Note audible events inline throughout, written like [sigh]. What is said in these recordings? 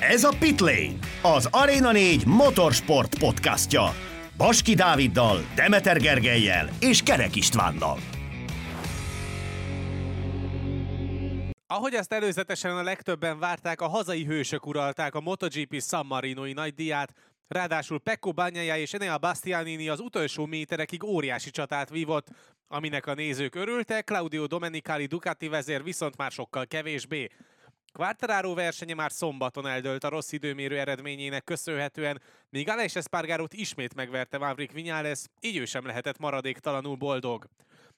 Ez a Pitlane, az Arena 4 motorsport podcastja. Baski Dáviddal, Demeter Gergelyel és Kerek Istvánnal. Ahogy ezt előzetesen a legtöbben várták, a hazai hősök uralták a MotoGP San Marinoi nagydíját, ráadásul Pecco Bagnaia és Enea Bastianini az utolsó méterekig óriási csatát vívott, aminek a nézők örültek, Claudio Domenicali Ducati vezér viszont már sokkal kevésbé. Quartararo versenye már szombaton eldőlt a rossz időmérő eredményének köszönhetően, míg Alex Espargarot ismét megverte Maverick Viñales, így ő sem lehetett maradéktalanul boldog.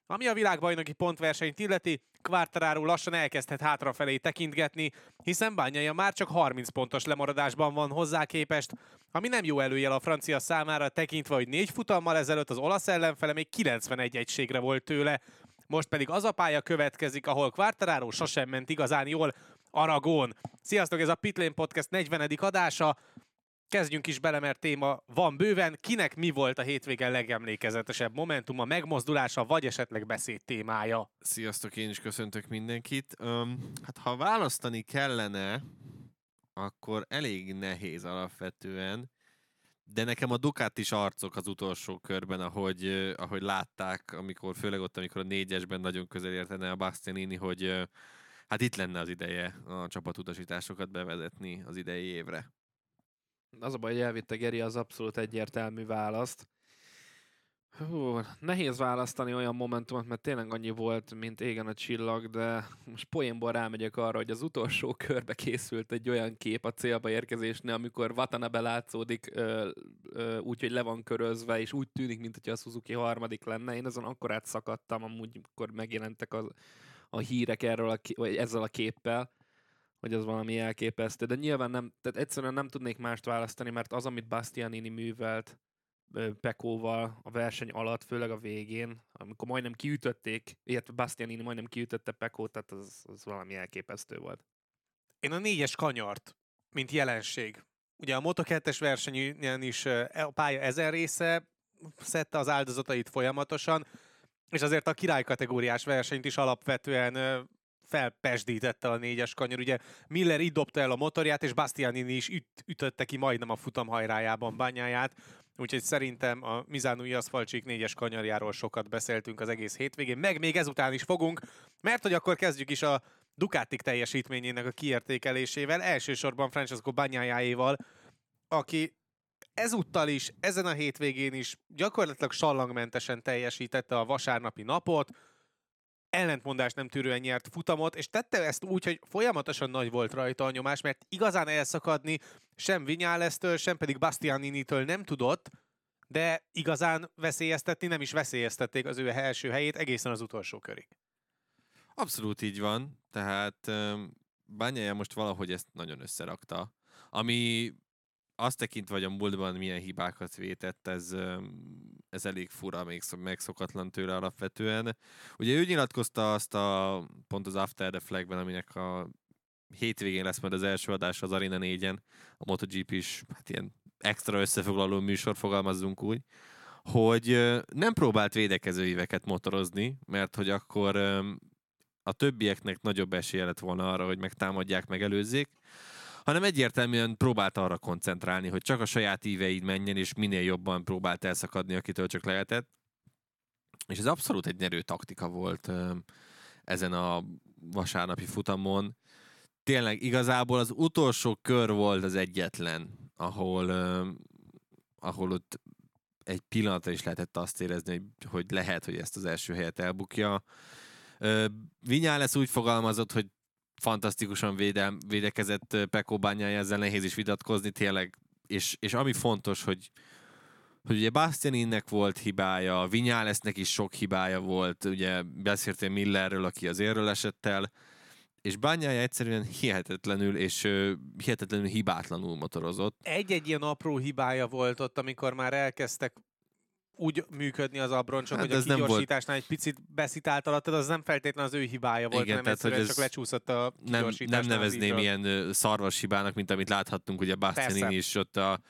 Ami a világbajnoki pontversenyt illeti, Quartararo lassan elkezdhet hátrafelé tekintgetni, hiszen bányaja már csak 30 pontos lemaradásban van hozzá képest, ami nem jó előjel a francia számára tekintve, hogy négy futammal ezelőtt az olasz ellenfele még 91 egységre volt tőle. Most pedig az a pálya következik, ahol Quartararo sosem ment igazán jól, Aragon. Sziasztok, ez a Pitlane Podcast 40. adása. Kezdjünk is bele, mert téma van bőven. Kinek mi volt a hétvégen legemlékezetesebb momentuma, megmozdulása, vagy esetleg beszéd témája? Sziasztok, én is köszöntök mindenkit. Um, hát ha választani kellene, akkor elég nehéz alapvetően, de nekem a Ducati is arcok az utolsó körben, ahogy, ahogy látták, amikor, főleg ott, amikor a négyesben nagyon közel értene a Bastianini, hogy hát itt lenne az ideje a csapatutasításokat bevezetni az idei évre. Az a baj, hogy elvitte Geri az abszolút egyértelmű választ. Hú, nehéz választani olyan momentumot, mert tényleg annyi volt, mint égen a csillag, de most poénból rámegyek arra, hogy az utolsó [laughs] körbe készült egy olyan kép a célba érkezésnél, amikor Watanabe látszódik úgy, hogy le van körözve, és úgy tűnik, mint hogy a Suzuki harmadik lenne. Én azon akkor átszakadtam, amúgy, akkor megjelentek az, a hírek erről a, vagy ezzel a képpel, hogy az valami elképesztő. De nyilván nem, tehát egyszerűen nem tudnék mást választani, mert az, amit Bastianini művelt Pekóval a verseny alatt, főleg a végén, amikor majdnem kiütötték, illetve Bastianini majdnem kiütötte Pekót, tehát az, az valami elképesztő volt. Én a négyes kanyart, mint jelenség. Ugye a Moto2-es versenyen is e, a pálya ezen része szedte az áldozatait folyamatosan, és azért a király kategóriás versenyt is alapvetően felpesdítette a négyes kanyar. Ugye Miller így dobta el a motorját, és Bastianini is üt, ütötte ki majdnem a futamhajrájában bányáját. Úgyhogy szerintem a Mizánui Aszfalcsik négyes kanyarjáról sokat beszéltünk az egész hétvégén, meg még ezután is fogunk, mert hogy akkor kezdjük is a Ducatik teljesítményének a kiértékelésével, elsősorban Francesco Banyájáéval, aki ezúttal is, ezen a hétvégén is gyakorlatilag sallangmentesen teljesítette a vasárnapi napot, ellentmondás nem tűrően nyert futamot, és tette ezt úgy, hogy folyamatosan nagy volt rajta a nyomás, mert igazán elszakadni sem Vinyálesztől, sem pedig Bastianini-től nem tudott, de igazán veszélyeztetni nem is veszélyeztették az ő első helyét egészen az utolsó körig. Abszolút így van, tehát Bányája most valahogy ezt nagyon összerakta. Ami azt tekintve, hogy a múltban milyen hibákat vétett, ez, ez elég fura, még megszokatlan tőle alapvetően. Ugye ő nyilatkozta azt a, pont az After the Flagben, aminek a hétvégén lesz majd az első adás az Arena 4-en, a MotoGP is, hát ilyen extra összefoglaló műsor, fogalmazzunk úgy, hogy nem próbált védekező éveket motorozni, mert hogy akkor a többieknek nagyobb esélye lett volna arra, hogy megtámadják, megelőzzék, hanem egyértelműen próbált arra koncentrálni, hogy csak a saját íveid menjen, és minél jobban próbált elszakadni, akitől csak lehetett. És ez abszolút egy nyerő taktika volt ezen a vasárnapi futamon. Tényleg igazából az utolsó kör volt az egyetlen, ahol, ahol ott egy pillanatra is lehetett azt érezni, hogy, hogy lehet, hogy ezt az első helyet elbukja. lesz úgy fogalmazott, hogy fantasztikusan véde, védekezett Pekó bányája, ezzel nehéz is vitatkozni tényleg, és, és ami fontos, hogy hogy ugye Bastianinnek volt hibája, Vinyálesznek is sok hibája volt, ugye beszéltél Millerről, aki az érről esett el, és bányája egyszerűen hihetetlenül és uh, hihetetlenül hibátlanul motorozott. Egy-egy ilyen apró hibája volt ott, amikor már elkezdtek úgy működni az abroncsok, hát hogy a kigyorsításnál egy picit beszítált alatt, az nem feltétlenül az ő hibája volt, Igen, nem tehát, hogy csak lecsúszott a nem, nem nevezném ilyen szarvas hibának, mint amit láthattunk, ugye Bastianini is ott a,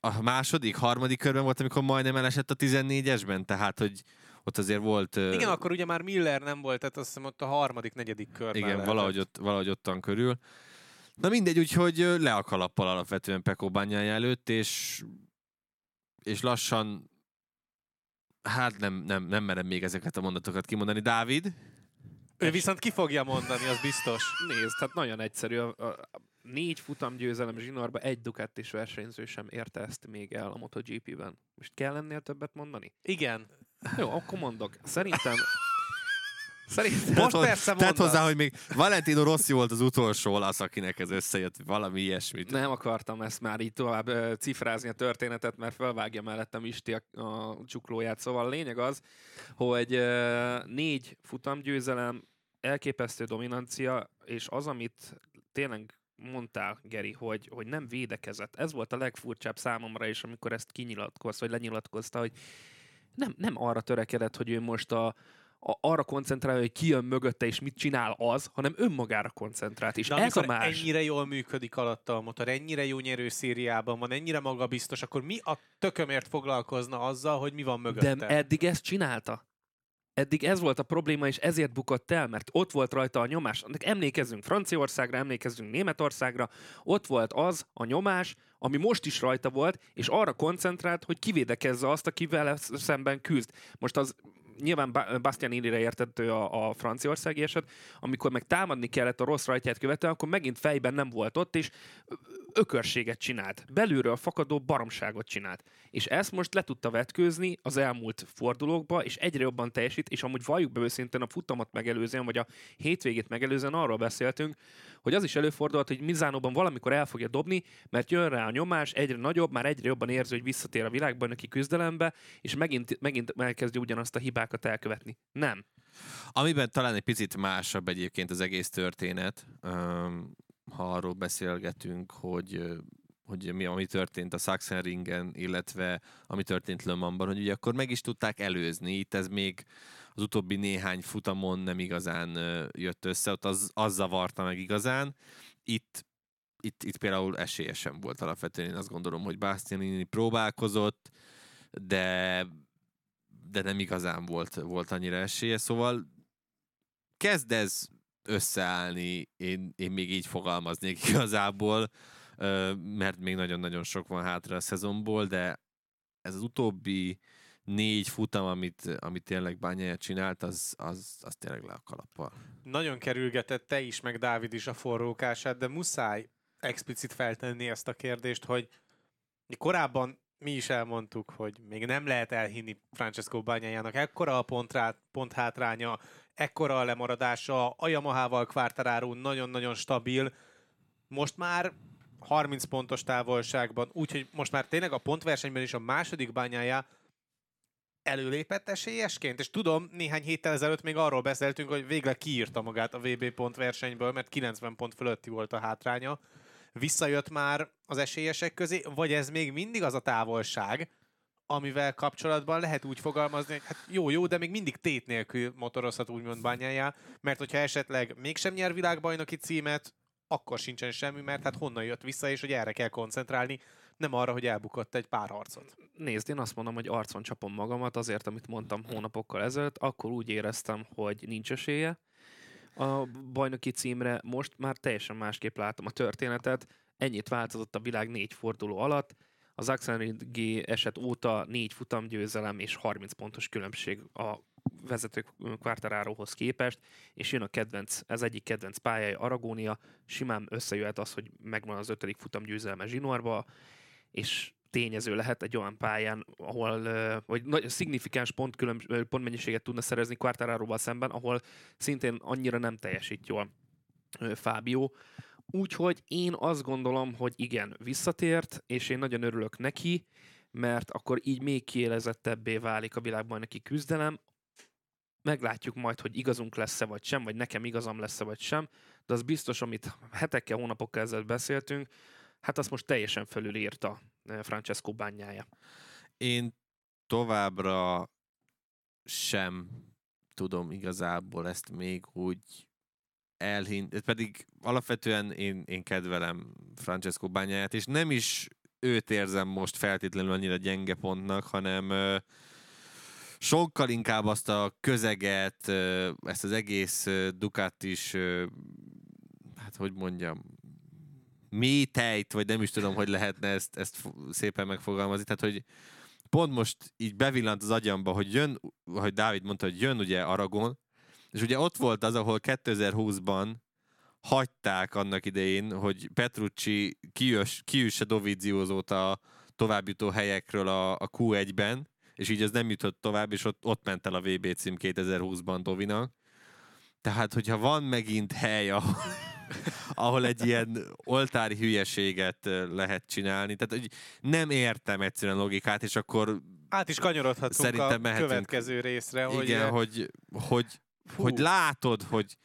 a második, harmadik körben volt, amikor majdnem elesett a 14-esben, tehát hogy ott azért volt... Igen, uh... akkor ugye már Miller nem volt, tehát azt hiszem ott a harmadik, negyedik körben Igen, valahogy, ott, valahogy ottan körül. Na mindegy, úgyhogy le a kalappal alapvetően bányája előtt, és, és lassan, hát nem, nem, nem merem még ezeket a mondatokat kimondani. Dávid? Ő viszont ki fogja mondani, az biztos. Nézd, tehát nagyon egyszerű. A, a, a négy futam győzelem zsinórba egy Ducatis versenyző sem érte ezt még el a MotoGP-ben. Most kell ennél többet mondani? Igen. Jó, akkor mondok. Szerintem... Szerintem... Most Tedd- persze Tedd mondasz. hozzá, hogy még Valentino Rossi volt az utolsó olasz, akinek ez összejött, valami ilyesmit. Nem akartam ezt már így tovább ö, cifrázni a történetet, mert felvágja mellettem Isti a, a csuklóját. Szóval a lényeg az, hogy ö, négy futamgyőzelem, elképesztő dominancia, és az, amit tényleg mondtál, Geri, hogy, hogy nem védekezett. Ez volt a legfurcsább számomra is, amikor ezt kinyilatkozta, vagy lenyilatkozta, hogy nem, nem arra törekedett, hogy ő most a, a, arra koncentrál, hogy ki jön mögötte és mit csinál az, hanem önmagára koncentrált. És De ez a más. ennyire jól működik alatta a motor, ennyire jó nyerőszériában van, ennyire magabiztos, akkor mi a tökömért foglalkozna azzal, hogy mi van mögötte? De eddig ezt csinálta. Eddig ez volt a probléma, és ezért bukott el, mert ott volt rajta a nyomás. Emlékezzünk Franciaországra, emlékezzünk Németországra, ott volt az a nyomás, ami most is rajta volt, és arra koncentrált, hogy kivédekezze azt, akivel szemben küzd. Most az nyilván Ba- Bastianini-re értető a, a franciaországi eset, amikor meg támadni kellett a rossz rajtját követően, akkor megint fejben nem volt ott, és ökörséget csinált. Belülről fakadó baromságot csinált. És ezt most le tudta vetkőzni az elmúlt fordulókba, és egyre jobban teljesít, és amúgy valljuk be őszintén a futamot megelőzően, vagy a hétvégét megelőzően arról beszéltünk, hogy az is előfordulhat, hogy Mizánóban valamikor el fogja dobni, mert jön rá a nyomás, egyre nagyobb, már egyre jobban érzi, hogy visszatér a világbajnoki küzdelembe, és megint, megint elkezdi ugyanazt a hibákat elkövetni. Nem. Amiben talán egy picit másabb egyébként az egész történet, ha arról beszélgetünk, hogy hogy mi, ami történt a Sachsenringen, illetve ami történt Le Mansban, hogy ugye akkor meg is tudták előzni. Itt ez még az utóbbi néhány futamon nem igazán jött össze, ott az, az zavarta meg igazán. Itt, itt, itt például esélyesen volt alapvetően, én azt gondolom, hogy Bastianini próbálkozott, de de nem igazán volt, volt annyira esélye, szóval kezd ez összeállni, én, én még így fogalmaznék [laughs] igazából, mert még nagyon-nagyon sok van hátra a szezonból, de ez az utóbbi négy futam, amit, amit tényleg Bányája csinált, az, az, az tényleg le a kalappal. Nagyon kerülgetett te is, meg Dávid is a forrókását, de muszáj explicit feltenni ezt a kérdést, hogy korábban mi is elmondtuk, hogy még nem lehet elhinni Francesco Bányájának ekkora a pontrá, pont hátránya, ekkora a lemaradása, a Yamaha-val Quartararo nagyon-nagyon stabil, most már 30 pontos távolságban, úgyhogy most már tényleg a pontversenyben is a második bányája előlépett esélyesként, és tudom, néhány héttel ezelőtt még arról beszéltünk, hogy végleg kiírta magát a VB pontversenyből, mert 90 pont fölötti volt a hátránya. Visszajött már az esélyesek közé, vagy ez még mindig az a távolság, amivel kapcsolatban lehet úgy fogalmazni, hogy hát jó, jó, de még mindig tét nélkül motorozhat úgymond bányájá, mert hogyha esetleg mégsem nyer világbajnoki címet, akkor sincsen semmi, mert hát honnan jött vissza, és hogy erre kell koncentrálni, nem arra, hogy elbukott egy pár harcot. Nézd, én azt mondom, hogy arcon csapom magamat azért, amit mondtam hónapokkal ezelőtt, akkor úgy éreztem, hogy nincs esélye a bajnoki címre, most már teljesen másképp látom a történetet, ennyit változott a világ négy forduló alatt, az Axelring eset óta négy futamgyőzelem és 30 pontos különbség a vezető Quartararohoz képest, és jön a kedvenc, ez egyik kedvenc pályája Aragónia, simán összejöhet az, hogy megvan az ötödik futamgyőzelme zsinórba, és tényező lehet egy olyan pályán, ahol vagy nagy, szignifikáns pont pontmennyiséget tudna szerezni Quartararoval szemben, ahol szintén annyira nem teljesít jól Fábio. Úgyhogy én azt gondolom, hogy igen, visszatért, és én nagyon örülök neki, mert akkor így még kiélezettebbé válik a világbajnoki küzdelem. Meglátjuk majd, hogy igazunk lesz-e vagy sem, vagy nekem igazam lesz-e vagy sem, de az biztos, amit hetekkel, hónapokkal ezelőtt beszéltünk, hát azt most teljesen felülírta Francesco bányája. Én továbbra sem tudom igazából ezt még úgy elhinni, pedig alapvetően én, én kedvelem Francesco bányáját, és nem is őt érzem most feltétlenül annyira gyenge pontnak, hanem ö, sokkal inkább azt a közeget, ö, ezt az egész Ducatis, hát hogy mondjam, mély tejt, vagy nem is tudom, hogy lehetne ezt, ezt szépen megfogalmazni. Tehát, hogy pont most így bevillant az agyamba, hogy jön, hogy Dávid mondta, hogy jön ugye Aragon, és ugye ott volt az, ahol 2020-ban hagyták annak idején, hogy Petrucci kiüss, kiüsse Doviziózót a továbbjutó helyekről a, a Q1-ben, és így az nem jutott tovább, és ott, ott ment el a VB cím 2020-ban Dovinak. Tehát, hogyha van megint hely, ahol, ahol egy ilyen oltári hülyeséget lehet csinálni, tehát hogy nem értem egyszerűen logikát, és akkor Át is kanyarodhatunk Szerintem a mehetünk. következő részre, hogy igen, eh, hogy, hogy, hogy látod, hogy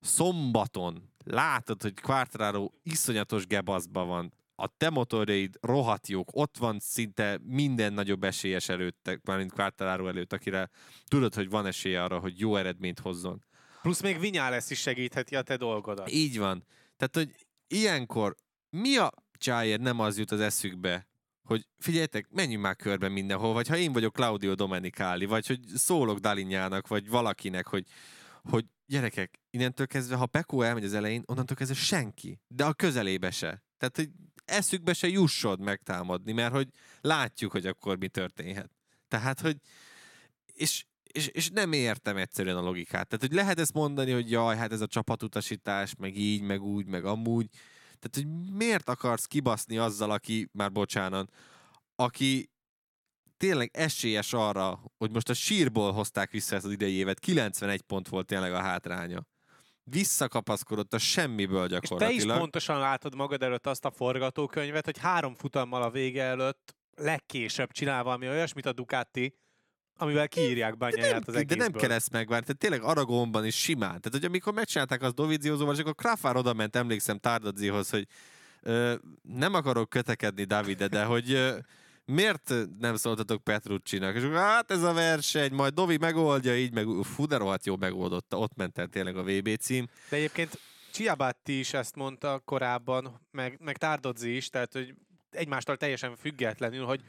szombaton látod, hogy Quartararo iszonyatos gebaszba van, a te motorjaid rohadt jók, ott van szinte minden nagyobb esélyes előtt, mármint Quartararo előtt, akire tudod, hogy van esélye arra, hogy jó eredményt hozzon. plusz még Vinyales is segítheti a te dolgodat. Így van. Tehát, hogy ilyenkor mi a csájér nem az jut az eszükbe, hogy figyeljetek, menjünk már körbe mindenhol, vagy ha én vagyok Claudio Domenicali, vagy hogy szólok Dalinyának, vagy valakinek, hogy, hogy gyerekek, innentől kezdve, ha Pekó elmegy az elején, onnantól kezdve senki, de a közelébe se. Tehát, hogy eszükbe se jussod megtámadni, mert hogy látjuk, hogy akkor mi történhet. Tehát, hogy és, és, és nem értem egyszerűen a logikát. Tehát, hogy lehet ezt mondani, hogy jaj, hát ez a csapatutasítás, meg így, meg úgy, meg amúgy. Tehát, hogy miért akarsz kibaszni azzal, aki, már bocsánat, aki tényleg esélyes arra, hogy most a sírból hozták vissza ezt az idei évet, 91 pont volt tényleg a hátránya. Visszakapaszkodott a semmiből És te is gyakorlatilag. pontosan látod magad előtt azt a forgatókönyvet, hogy három futammal a vége előtt legkésőbb csinál valami olyasmit a Ducati, amivel kiírják bányáját az de egészből. nem kell ezt megvárni, tehát tényleg Aragonban is simán. Tehát, hogy amikor megcsinálták az Doviziózóval, és akkor Krafár oda ment, emlékszem Tardadzihoz, hogy ö, nem akarok kötekedni, Davide, de hogy ö, miért nem szóltatok Petruccinak? És akkor, hát ez a verseny, majd Dovi megoldja így, meg fú, de rohadt jó megoldotta, ott ment el tényleg a VB cím. De egyébként Ciabatti is ezt mondta korábban, meg, meg Tárdodzi is, tehát hogy egymástól teljesen függetlenül, hogy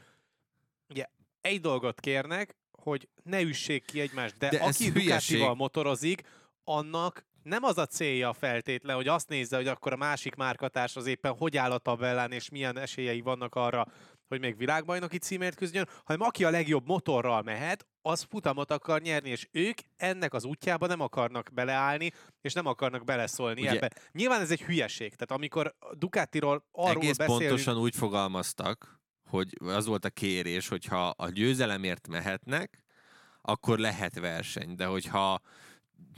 ugye egy dolgot kérnek, hogy ne üssék ki egymást, de, De aki. Ducatival motorozik, annak nem az a célja feltétlen, hogy azt nézze, hogy akkor a másik márkatárs az éppen hogy áll a tabellán, és milyen esélyei vannak arra, hogy még világbajnoki címért küzdjön, hanem aki a legjobb motorral mehet, az futamot akar nyerni, és ők ennek az útjába nem akarnak beleállni, és nem akarnak beleszólni Ugye- ebbe. Nyilván ez egy hülyeség. Tehát amikor Ducatiról arról Egész beszélünk, pontosan úgy fogalmaztak, hogy az volt a kérés, hogyha a győzelemért mehetnek, akkor lehet verseny, de hogyha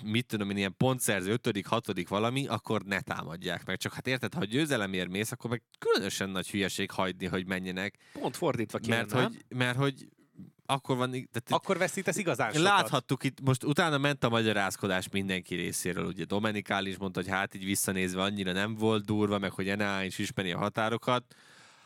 mit tudom én, ilyen pontszerző, ötödik, hatodik valami, akkor ne támadják meg. Csak hát érted, ha a győzelemért mész, akkor meg különösen nagy hülyeség hagyni, hogy menjenek. Pont fordítva kéne, Mert nem? hogy, mert hogy akkor van... Tehát akkor veszítesz igazán sokat. Láthattuk itt, most utána ment a magyarázkodás mindenki részéről, ugye Domenicál is mondta, hogy hát így visszanézve annyira nem volt durva, meg hogy NA is ismeri a határokat.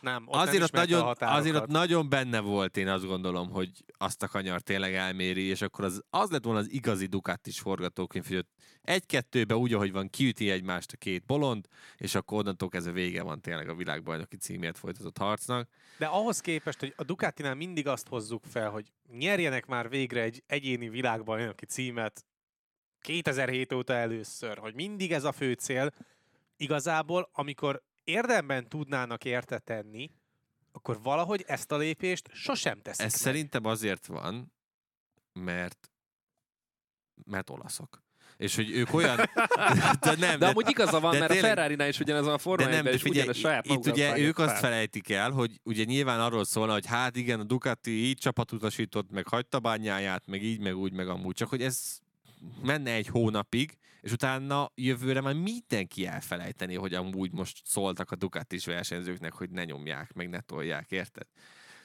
Nem, ott azért, nem ott a nagyon, határokat. azért ott nagyon benne volt, én azt gondolom, hogy azt a kanyar tényleg elméri, és akkor az, az lett volna az igazi Ducatis forgatókönyv, hogy egy-kettőbe úgy, ahogy van, kiüti egymást a két bolond, és akkor onnantól kezdve vége van tényleg a világbajnoki címért folytatott harcnak. De ahhoz képest, hogy a Ducatinál mindig azt hozzuk fel, hogy nyerjenek már végre egy egyéni világbajnoki címet 2007 óta először, hogy mindig ez a fő cél. Igazából, amikor érdemben tudnának érte tenni, akkor valahogy ezt a lépést sosem teszik Ez meg. szerintem azért van, mert mert olaszok. És hogy ők olyan... [laughs] de nem, De amúgy igaza van, de mert tényleg- a Ferrari-nál is ugyanez a Forma De nem, de is figyelj, ugyanez saját itt ugye ők azt fel. felejtik el, hogy ugye nyilván arról szólna, hogy hát igen, a Ducati így csapatutasított, meg hagyta bányáját, meg így, meg úgy, meg amúgy. Csak hogy ez menne egy hónapig, és utána jövőre már mindenki elfelejteni, hogy amúgy most szóltak a Ducatis versenyzőknek, hogy ne nyomják, meg ne tolják, érted?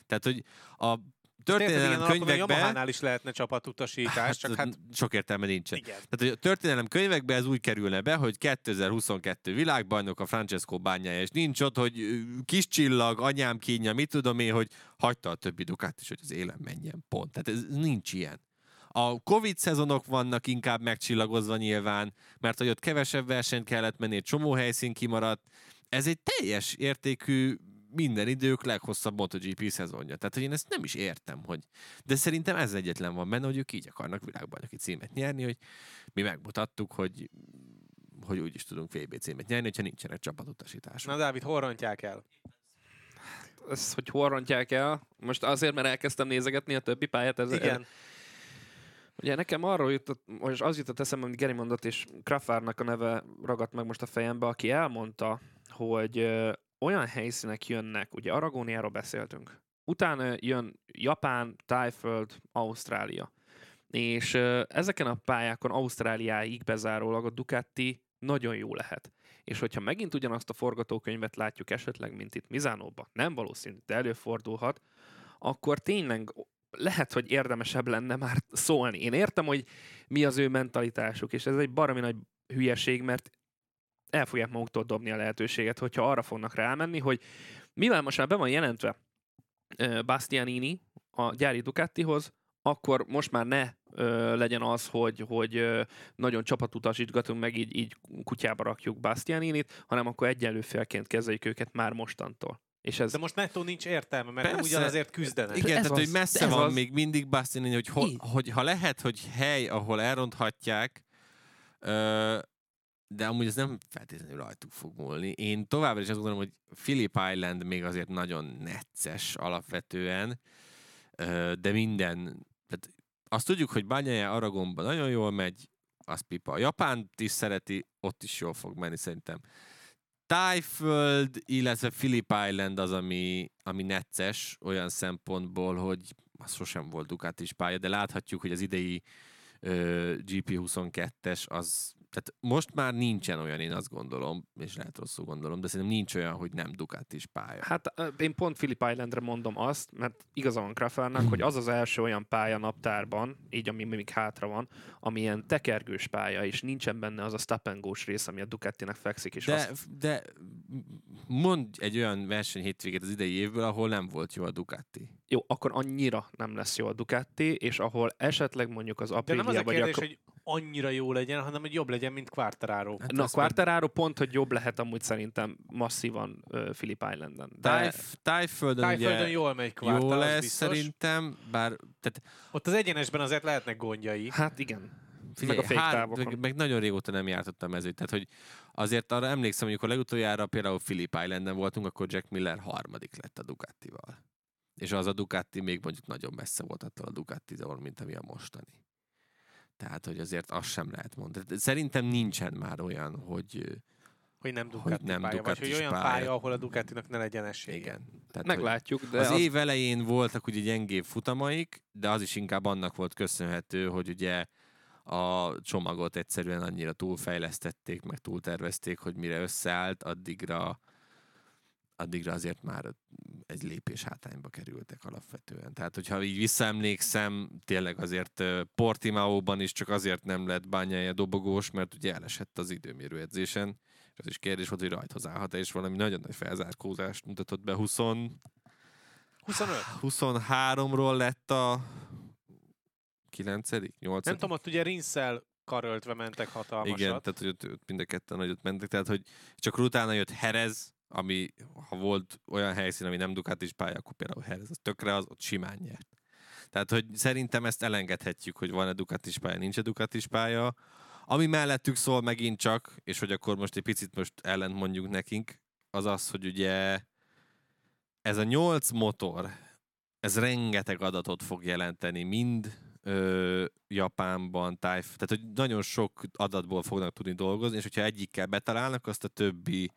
Tehát, hogy a történelem alapon könyvekben... Yamahánál is lehetne csapatutasítás, csak hát sok értelme nincsen. igen. Tehát, hogy a történelem könyvekbe ez úgy kerülne be, hogy 2022 világbajnok a Francesco bányája, és nincs ott, hogy kis csillag, anyám kínja, mit tudom én, hogy hagyta a többi Ducati is, hogy az élen menjen, pont. Tehát ez nincs ilyen. A Covid szezonok vannak inkább megcsillagozva nyilván, mert hogy ott kevesebb versenyt kellett menni, egy csomó helyszín kimaradt. Ez egy teljes értékű minden idők leghosszabb MotoGP szezonja. Tehát, hogy én ezt nem is értem, hogy... De szerintem ez egyetlen van benne, hogy ők így akarnak világbajnoki címet nyerni, hogy mi megmutattuk, hogy hogy úgy is tudunk VB címet nyerni, hogyha nincsenek csapatutasítások. Na Dávid, hol rontják el? Ez, hogy hol rontják el. Most azért, mert elkezdtem nézegetni a többi pályát. Ez, Igen. Ugye nekem arról jutott, most az jutott eszembe, amit Geri mondott, és Krafárnak a neve ragadt meg most a fejembe, aki elmondta, hogy olyan helyszínek jönnek, ugye Aragóniáról beszéltünk, utána jön Japán, Tájföld, Ausztrália. És ezeken a pályákon Ausztráliáig bezárólag a Ducati nagyon jó lehet. És hogyha megint ugyanazt a forgatókönyvet látjuk esetleg, mint itt Mizánóban, nem valószínű, de előfordulhat, akkor tényleg lehet, hogy érdemesebb lenne már szólni. Én értem, hogy mi az ő mentalitásuk, és ez egy baromi nagy hülyeség, mert el fogják maguktól dobni a lehetőséget, hogyha arra fognak rámenni, hogy mivel most már be van jelentve Bastianini a gyári Ducatihoz, akkor most már ne ö, legyen az, hogy, hogy ö, nagyon csapatutasítgatunk, meg így, így kutyába rakjuk Bastianinit, hanem akkor egyenlő félként kezeljük őket már mostantól. És ez De most nettó nincs értelme, mert nem Persze. ugyanazért küzdenek. Igen, Ez tehát az, hogy messze ez van az. még mindig Bastianini, hogy, ho, Így. hogy ha lehet, hogy hely, ahol elronthatják, ö, de amúgy ez nem feltétlenül rajtuk fog múlni. Én továbbra is azt gondolom, hogy Phillip Island még azért nagyon necces alapvetően, ö, de minden, tehát azt tudjuk, hogy Bányája Aragonban nagyon jól megy, az pipa. A Japánt is szereti, ott is jól fog menni szerintem. Tájföld, illetve Phillip Island az, ami, ami necces olyan szempontból, hogy az sosem volt Ducatis pálya, de láthatjuk, hogy az idei ö, GP22-es az, tehát most már nincsen olyan, én azt gondolom, és lehet rosszul gondolom, de szerintem nincs olyan, hogy nem Ducatis pálya. Hát én pont Philip Islandre mondom azt, mert igaza van Krafernak, hogy az az első olyan pálya naptárban, így ami még hátra van, ami ilyen tekergős pálya, és nincsen benne az a go-s rész, ami a Ducatinek fekszik, és De, azt, de mondj egy olyan verseny hétvégét az idei évből, ahol nem volt jó a Ducati. jó, akkor annyira nem lesz jó a Ducati, és ahol esetleg mondjuk az De Aprilia nem az a vagy kérdés, a... hogy annyira jó legyen, hanem hogy jobb legyen, mint Quartararo. Hát Na, Quartararo pont, hogy jobb lehet amúgy szerintem masszívan uh, Philip Islanden. De Tájf, tájföldön, Tájföldön jól megy Quartararo, jó lesz biztos. szerintem, bár tehát Ott az egyenesben azért lehetnek gondjai. hát igen. Figyelj, Meg a hár, meg, meg, nagyon régóta nem jártottam ezért. Tehát, hogy azért arra emlékszem, hogy amikor legutoljára például Philip Islanden voltunk, akkor Jack Miller harmadik lett a Ducatival. És az a Ducati még mondjuk nagyon messze volt attól a ducati mint ami a mostani. Tehát, hogy azért azt sem lehet mondani. De Szerintem nincsen már olyan, hogy Hogy nem hogy Ducati nem pálya, vagy hogy olyan pálya. pálya, ahol a Ducatinak ne legyen esélye. igen. Tehát, hogy Meglátjuk, De az, az, év elején voltak ugye gyengébb futamaik, de az is inkább annak volt köszönhető, hogy ugye a csomagot egyszerűen annyira túlfejlesztették, meg túltervezték, hogy mire összeállt, addigra, addigra azért már egy lépés hátrányba kerültek alapvetően. Tehát, hogyha így visszaemlékszem, tényleg azért Portimaóban is csak azért nem lett bányája dobogós, mert ugye elesett az időmérő edzésen, és az is kérdés volt, hogy rajthoz állhat és valami nagyon nagy felzárkózást mutatott be 20 25. 23-ról lett a 9 8 Nem tudom, ott ugye Rinszel karöltve mentek hatalmasat. Igen, tehát hogy ott, ott mind a ketten nagyot mentek, tehát hogy csak utána jött Herez, ami ha volt olyan helyszín, ami nem Ducatis pálya, akkor például Herez, az tökre az ott simán nyert. Tehát, hogy szerintem ezt elengedhetjük, hogy van-e Ducatis pálya, nincs-e Ducatis pálya. Ami mellettük szól megint csak, és hogy akkor most egy picit most ellent mondjuk nekünk, az az, hogy ugye ez a nyolc motor, ez rengeteg adatot fog jelenteni, mind ö, Japánban, tájf, tehát hogy nagyon sok adatból fognak tudni dolgozni, és hogyha egyikkel betalálnak, azt a többi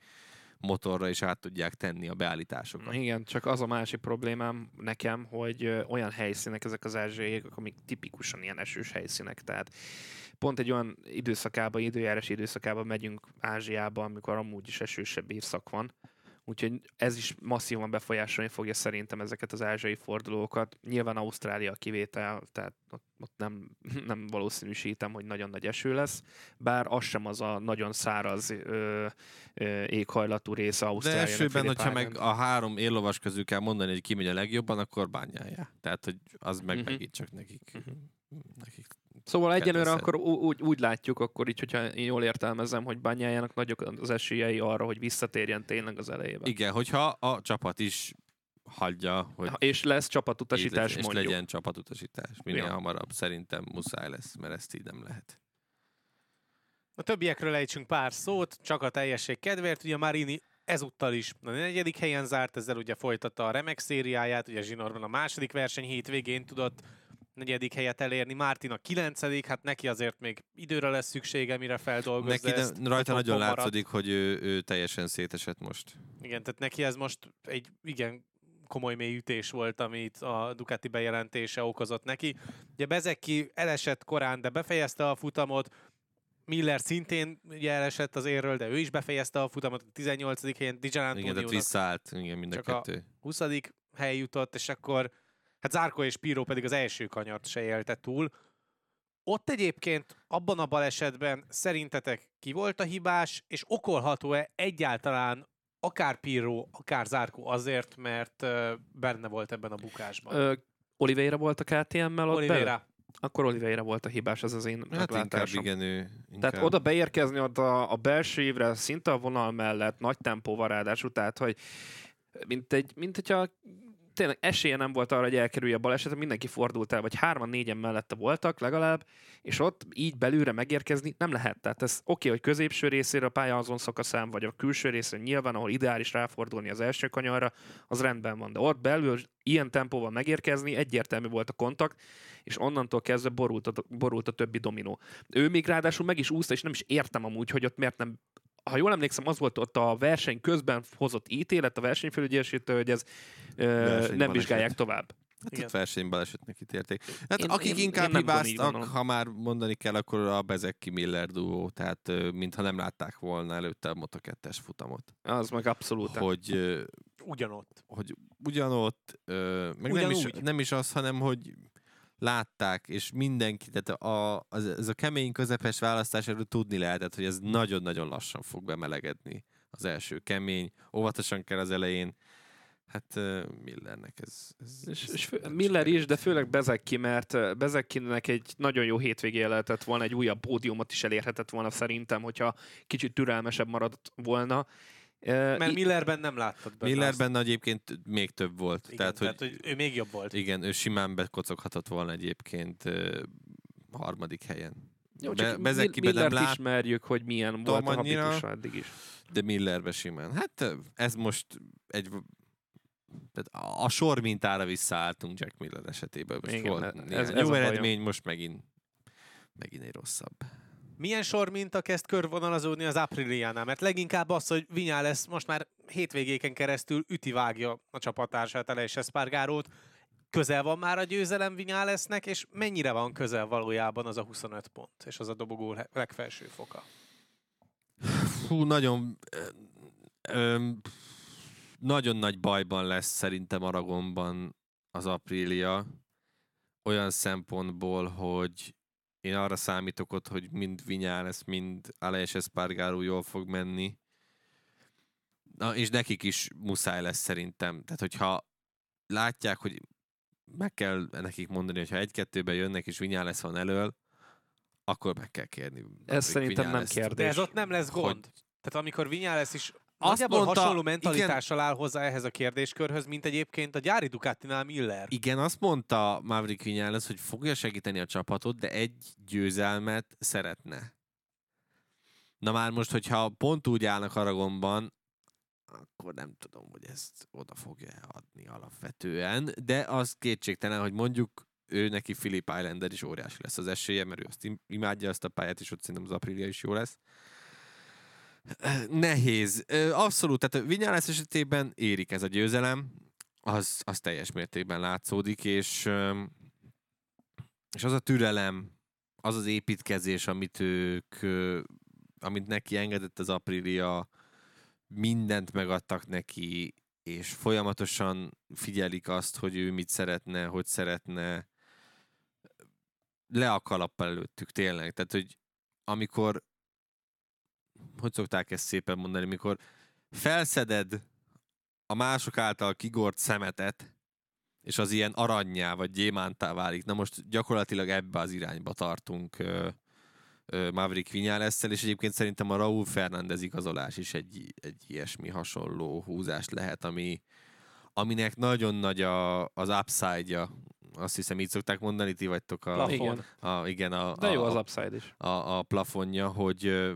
motorra is át tudják tenni a beállításokat. Igen, csak az a másik problémám nekem, hogy olyan helyszínek ezek az ázsiaiak, amik tipikusan ilyen esős helyszínek. Tehát pont egy olyan időszakában, időjárás időszakában megyünk Ázsiába, amikor amúgy is esősebb évszak van. Úgyhogy ez is masszívan befolyásolni fogja szerintem ezeket az ázsiai fordulókat. Nyilván Ausztrália kivétel, tehát ott, ott nem, [laughs] nem valószínűsítem, hogy nagyon nagy eső lesz, bár az sem az a nagyon száraz ö, ö, éghajlatú része De Ausztráliának. elsőben, Phillip hogyha meg a három éllovas közül kell mondani, hogy ki megy a legjobban, akkor bányája. Tehát, hogy az meg Mhm. megint csak nekik. Mhm. nekik Szóval egyelőre akkor ú- úgy, úgy látjuk, akkor így, hogyha én jól értelmezem, hogy Banyájának nagyok az esélyei arra, hogy visszatérjen tényleg az elejébe. Igen, hogyha a csapat is hagyja, hogy És lesz csapatutasítás és mondjuk. legyen csapatutasítás. Minél Ja. hamarabb szerintem muszáj lesz, mert ezt így nem lehet. A többiekről ejtsünk pár szót, csak a teljesség kedvéért. Ugye Marini ezúttal is a negyedik helyen zárt, ezzel ugye folytatta a remek szériáját, ugye Zsinorban a második verseny hétvégén tudott negyedik helyet elérni, Mártin a kilencedik, hát neki azért még időre lesz szüksége, mire feldolgozza Neki ezt. de, rajta nagyon maradt. látszik, hogy ő, ő teljesen szétesett most. Igen, tehát neki ez most egy igen komoly mély ütés volt, amit a Ducati bejelentése okozott neki. Ugye Bezeki elesett korán, de befejezte a futamot, Miller szintén ugye elesett az érről, de ő is befejezte a futamot a 18. helyen, Dijan Igen, tehát visszaállt, igen, mind a Csak a- kettő. 20. hely jutott, és akkor hát Zárko és Piro pedig az első kanyart se élte túl. Ott egyébként abban a balesetben szerintetek ki volt a hibás, és okolható-e egyáltalán akár Piro, akár Zárko azért, mert benne volt ebben a bukásban? Ö, Oliveira volt a KTM-mel ott? Oliveira. Akkor Oliveira volt a hibás, ez az én Hát inkább meglátásom. igen, ő inkább... Tehát oda beérkezni ott a, a belső évre, szinte a vonal mellett, nagy tempóval ráadásul, tehát hogy mint, egy, mint hogyha tényleg esélye nem volt arra, hogy elkerülje a balesetet, mindenki fordult el, vagy hárman, négyen mellette voltak legalább, és ott így belülre megérkezni nem lehet. Tehát ez oké, okay, hogy középső részére a pálya azon szakaszán, vagy a külső részén nyilván, ahol ideális ráfordulni az első kanyarra, az rendben van. De ott belül ilyen tempóval megérkezni, egyértelmű volt a kontakt, és onnantól kezdve borult a, borult a többi dominó. Ő még ráadásul meg is úszta, és nem is értem amúgy, hogy ott miért nem ha jól emlékszem, az volt ott a verseny közben hozott ítélet a versenyfelügyelésítől, hogy ez ö, nem vizsgálják tovább. Hát Igen. ott versenybalesetnek ítélték. Hát Én- akik én- inkább én hibáztak, gondolom. ha már mondani kell, akkor a Bezeki Miller duó, tehát mintha nem látták volna előtte a Moto2-es futamot. Az meg abszolút. Hogy, Ugyanott. hogy ugyanott, meg nem is, nem is az, hanem hogy látták, és mindenki, tehát a, az, ez a kemény közepes választás erről tudni lehetett, hogy ez nagyon-nagyon lassan fog bemelegedni az első kemény, óvatosan kell az elején, hát Millernek ez... ez, És, ez és fő, Miller is, de főleg Bezekki, mert Bezekkinek egy nagyon jó hétvégé lehetett volna, egy újabb pódiumot is elérhetett volna szerintem, hogyha kicsit türelmesebb maradt volna. Mert Millerben nem láttad benne azt. Millerben egyébként még több volt. Igen, tehát, hogy, tehát, hogy ő még jobb volt. igen, ő simán bekocoghatott volna egyébként harmadik helyen. Jó, Be, csak nem Millert lát, ismerjük, hogy milyen volt a annyira. habitusa eddig is. de Millerbe simán. Hát ez most egy... Tehát a, a sor mintára visszaálltunk Jack Miller esetében. Most Igen, volt ez- ez jó a bajom. eredmény, most megint megint egy rosszabb. Milyen sor minta kezd körvonalazódni az Apriliánál? Mert leginkább az, hogy Vinyá lesz most már hétvégéken keresztül üti-vágja a csapattársát, Aleix Espargarót. Közel van már a győzelem Vinyá lesznek, és mennyire van közel valójában az a 25 pont, és az a dobogó le- legfelső foka? Hú, nagyon... ö, ö, nagyon nagy bajban lesz szerintem Aragonban az Aprilia. Olyan szempontból, hogy én arra számítok ott, hogy mind Vinyales, mind Aleix Espargaró jól fog menni. Na, és nekik is muszáj lesz szerintem. Tehát, hogyha látják, hogy meg kell nekik mondani, hogy ha egy-kettőben jönnek, és Vinyales van elől, akkor meg kell kérni. Maverick szerintem nem Viñalest. De kérdés. ez ott nem lesz Hogy- gond. Tehát amikor Vinyales is Azt mondta- hasonló igen. mentalitással áll hozzá ehhez a kérdéskörhöz, mint egyébként a gyári Ducatinál Miller. Igen, azt mondta Maverick Viñales, hogy fogja segíteni a csapatot, de egy győzelmet szeretne. Na már most, hogyha pont úgy állnak Aragonban, akkor nem tudom, hogy ezt oda fogja adni alapvetően, de az kétségtelen, hogy mondjuk ő neki Philip Islander is óriási lesz az esélye, mert ő azt im- imádja azt a pályát, és ott szerintem az Aprilia is jó lesz. Nehéz. Abszolút, tehát Vinyales esetében érik ez a győzelem, az, az teljes mértékben látszódik, és, és az a türelem, az az építkezés, amit ők, amit neki engedett az Aprilia, mindent megadtak neki, és folyamatosan figyelik azt, hogy ő mit szeretne, hogy szeretne, le a kalappal előttük tényleg. Tehát, hogy amikor, hogy szokták ezt szépen mondani, mikor felszeded a mások által kigort szemetet, és az ilyen aranyá vagy gyémántá válik. Na most gyakorlatilag ebbe az irányba tartunk ö, ö, Maverick vinyales és egyébként szerintem a Raúl Fernández igazolás is egy, egy ilyesmi hasonló húzás lehet, ami, aminek nagyon nagy a, az upside-ja azt hiszem így szokták mondani, ti vagytok a, Plafon. A, igen, a, De jó a, az upside is. a, a plafonja, hogy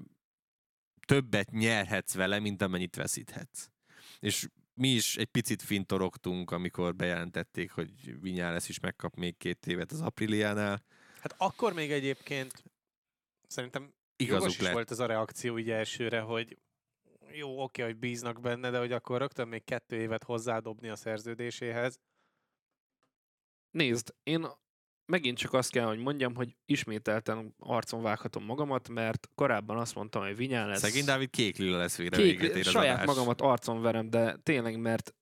többet nyerhetsz vele, mint amennyit veszíthetsz. És mi is egy picit fintorogtunk, amikor bejelentették, hogy Vinyales is megkap még két évet az Apriliánál. Hát akkor még egyébként szerintem Igazuk jogos is lett. volt ez a reakció így elsőre, hogy jó, oké, hogy bíznak benne, de hogy akkor rögtön még kettő évet hozzádobni a szerződéséhez. Nézd, én megint csak azt kell, hogy mondjam, hogy ismételten arcon vághatom magamat, mert korábban azt mondtam, hogy Vinyán lesz. Szegény Dávid kék lila lesz végre Kék, véget ér saját adás. magamat arcon verem, de tényleg, mert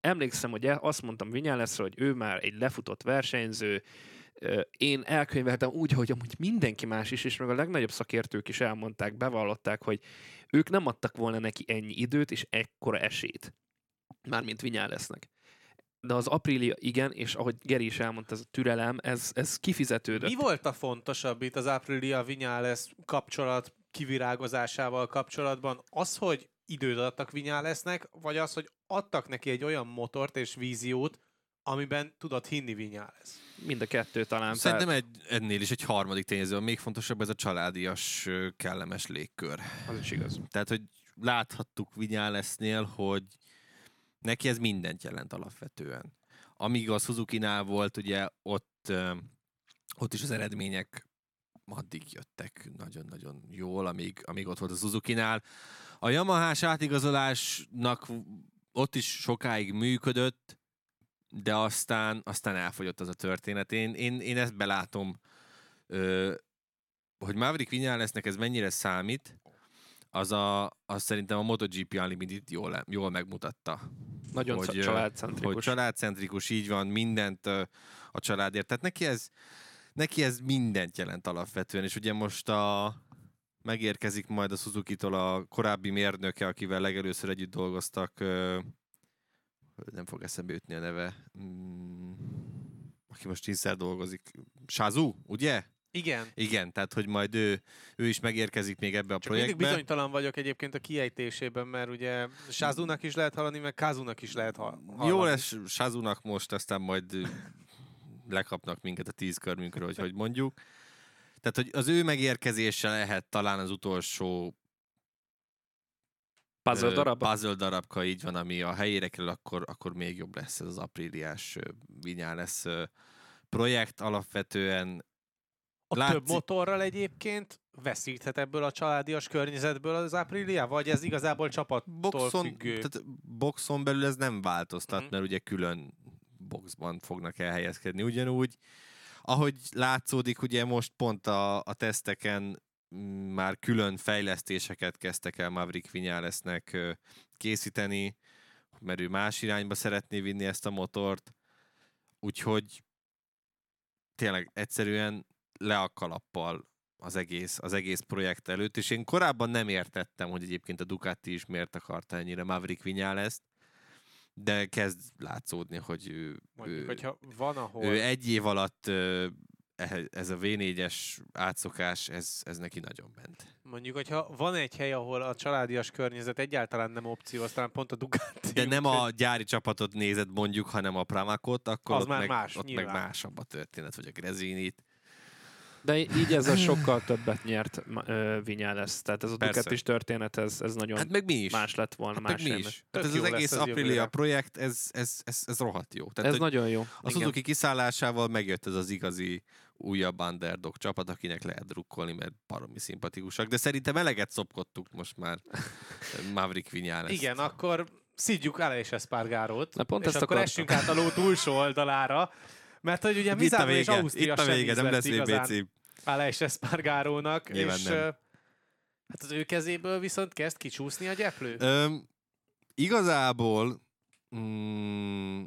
emlékszem, hogy azt mondtam Vinyán lesz, hogy ő már egy lefutott versenyző, én elkönyveltem úgy, hogy amúgy mindenki más is, és meg a legnagyobb szakértők is elmondták, bevallották, hogy ők nem adtak volna neki ennyi időt és ekkora esélyt. Mármint Vinyán lesznek. De az Aprilia igen, és ahogy Geri is elmondta, ez a türelem, ez, ez kifizetődött. Mi volt a fontosabb itt az Aprilia Vinyales kapcsolat kivirágozásával kapcsolatban? Az, hogy időt adtak Vinyalesnek, vagy az, hogy adtak neki egy olyan motort és víziót, amiben tudod hinni Vinyales? Mind a kettő talán. Szerintem egy, ennél is egy harmadik tényező, a még fontosabb ez a családias, kellemes légkör. Az is igaz. Tehát, hogy láthattuk Vinyálesznél, hogy neki ez mindent jelent alapvetően. Amíg a Suzuki-nál volt, ugye ott, ott is az eredmények addig jöttek nagyon-nagyon jól, amíg, amíg ott volt a Suzuki-nál. A Yamahás átigazolásnak ott is sokáig működött, de aztán, aztán elfogyott az a történet. Én, én, én ezt belátom, ö, hogy Maverick Vinyálesznek ez mennyire számít, az, a, az szerintem a MotoGP Unlimited jól, jól megmutatta. Nagyon Hogy, családcentrikus. Hogy családcentrikus, így van, mindent a családért. Tehát neki ez, neki ez mindent jelent alapvetően, és ugye most a, megérkezik majd a Suzuki-tól a korábbi mérnöke, akivel legelőször együtt dolgoztak, nem fog eszembe jutni a neve, mm, aki most tízszer dolgozik, Shazu, ugye? Igen. Igen, tehát hogy majd ő, ő is megérkezik még ebbe a Csak mindig projektbe. bizonytalan vagyok egyébként a kiejtésében, mert ugye Sázunak is lehet hallani, meg Kazunak is lehet ha- hallani. Jó lesz Sazunak most, aztán majd lekapnak minket a tíz körmünkről, hogy hogy mondjuk. Tehát, hogy az ő megérkezése lehet talán az utolsó Puzzle ö, darab. puzzle darabka, így van, ami a helyére kerül, akkor, akkor még jobb lesz ez az apríliás ö, vinyán lesz projekt. Alapvetően A Látszik- több motorral egyébként veszíthet ebből a családias környezetből az Aprilia, vagy ez igazából csapattól boxon, függő? tehát boxon belül ez nem változtat, Mhm. mert ugye külön boxban fognak elhelyezkedni ugyanúgy. Ahogy látszódik, ugye most pont a, a teszteken mm, már külön fejlesztéseket kezdtek el Maverick Vinyálesznek készíteni, mert ő más irányba szeretné vinni ezt a motort, úgyhogy tényleg egyszerűen le a kalappal az egész, az egész projekt előtt, és én korábban nem értettem, hogy egyébként a Ducati is miért akarta ennyire Maverick Vinyáleszt, de kezd látszódni, hogy ő, Mondjuk, ő, hogyha van, ahol... ő egy év alatt ez a V4-es átszokás, ez, ez neki nagyon ment. Mondjuk, hogyha van egy hely, ahol a családias környezet egyáltalán nem opció, aztán pont a Ducati. De nem a gyári csapatot nézed mondjuk, hanem a Pramakot, akkor Az ott, már meg, más, ott meg másabb a történet, vagy a Grezinit. De így ezzel sokkal többet nyert Vinyá lesz. Tehát ez a Persze. Ducatis történet, ez, ez nagyon Hát meg mi is. más lett volna. Hát más meg mi is. Tök Hát ez az egész ez Aprilia jövőre. projekt, ez, ez, ez, ez rohadt jó. Tehát, Ez nagyon jó. a Suzuki kiszállásával megjött ez az igazi újabb underdog csapat, akinek lehet drukkolni, mert baromi szimpatikusak. De szerintem eleget szopkodtuk most már Maverick Vinyales. Igen, akkor szidjuk el és Espargarót, Na, pont és ezt akkor akartam. essünk át a ló túlsó oldalára, mert hogy ugye a Mizano és Ausztria itt a sem vége, íz nem lesz igazán VBC. Alex Espargarónak, Nyilván és nem. hát az ő kezéből viszont kezd kicsúszni a gyeplő. Öm, igazából mm,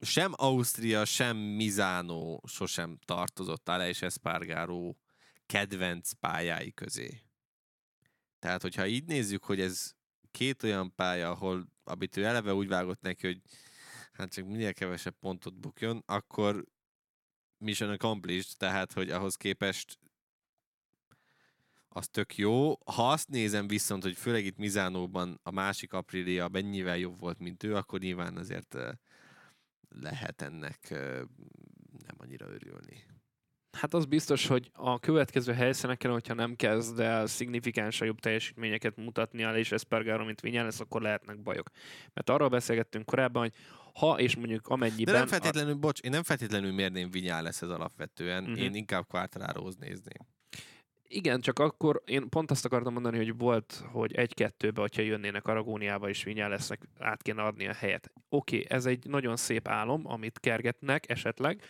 sem Ausztria, sem Mizánó sosem tartozott Aleix Espargaró kedvenc pályái közé. Tehát, hogyha így nézzük, hogy ez két olyan pálya, ahol, amit ő eleve úgy vágott neki, hogy hát csak minél kevesebb pontot bukjon, akkor mission accomplished, tehát, hogy ahhoz képest az tök jó. Ha azt nézem viszont, hogy főleg itt Mizánóban a másik Aprilia mennyivel jobb volt, mint ő, akkor nyilván azért eh, lehet ennek nem annyira örülni. Hát az biztos, hogy a következő helyszíneken, hogyha nem kezd el szignifikánsan jobb teljesítményeket mutatni el, és Espargaro, mint lesz, akkor lehetnek bajok. Mert arról beszélgettünk korábban, hogy ha és mondjuk amennyiben... De nem feltétlenül, a... bocs, én nem feltétlenül mérném lesz ez alapvetően, uh-huh. én inkább Quartararohoz nézném. Igen, csak akkor én pont azt akartam mondani, hogy volt, hogy egy-kettőbe, hogyha jönnének Aragóniába és lesznek, át kéne adni a helyet. Oké, okay, ez egy nagyon szép álom, amit kergetnek esetleg,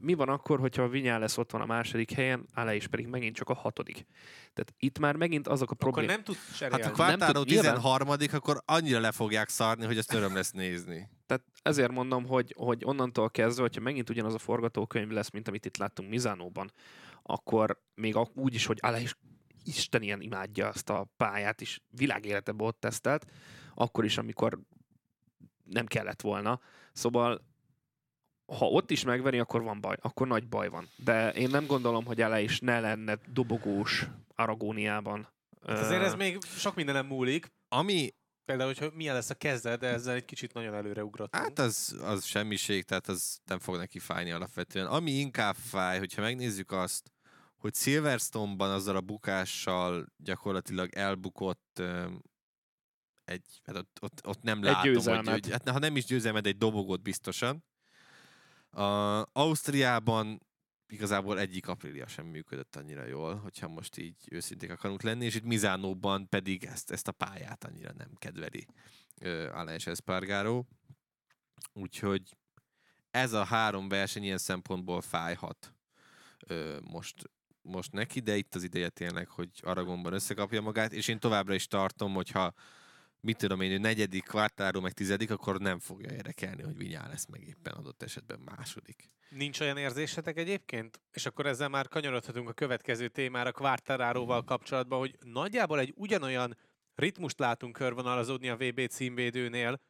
mi van akkor, hogyha a lesz ott van a második helyen, Alá is pedig megint csak a hatodik. Tehát itt már megint azok a problémák. Akkor nem tud serélni. Hát a Quartaro 13 akkor annyira le fogják szarni, hogy ezt öröm lesz nézni. Tehát ezért mondom, hogy, hogy onnantól kezdve, hogyha megint ugyanaz a forgatókönyv lesz, mint amit itt láttunk Mizánóban, akkor még úgy is, hogy Alá is Isten ilyen imádja azt a pályát, és világéleteben ott tesztelt, akkor is, amikor nem kellett volna. Szóval ha ott is megveri, akkor van baj, akkor nagy baj van. De én nem gondolom, hogy ele is ne lenne dobogós Aragóniában. Hát azért ez még sok mindenem múlik. Ami... Például, hogy milyen lesz a kezdet, de ezzel egy kicsit nagyon előre ugrottunk. Hát az, az semmiség, tehát az nem fog neki fájni alapvetően. Ami inkább fáj, hogyha megnézzük azt, hogy Silverstone-ban azzal a bukással gyakorlatilag elbukott egy, hát ott, ott, ott nem egy látom, hogy, hogy hát, ha nem is győzelmet, egy dobogót biztosan. A Ausztriában igazából egyik aprília sem működött annyira jól, hogyha most így őszinték akarunk lenni, és itt Mizánóban pedig ezt, ezt a pályát annyira nem kedveli uh, Alain Espargaró. Úgyhogy ez a három verseny ilyen szempontból fájhat uh, most, most neki, de itt az ideje tényleg, hogy Aragonban összekapja magát, és én továbbra is tartom, hogyha mit tudom én, negyedik, kvártálról meg tizedik, akkor nem fogja érdekelni, hogy Vinyá lesz meg éppen adott esetben második. Nincs olyan érzésetek egyébként? És akkor ezzel már kanyarodhatunk a következő témára Quartararóval kapcsolatban, hogy nagyjából egy ugyanolyan ritmust látunk körvonalazódni a VB címvédőnél,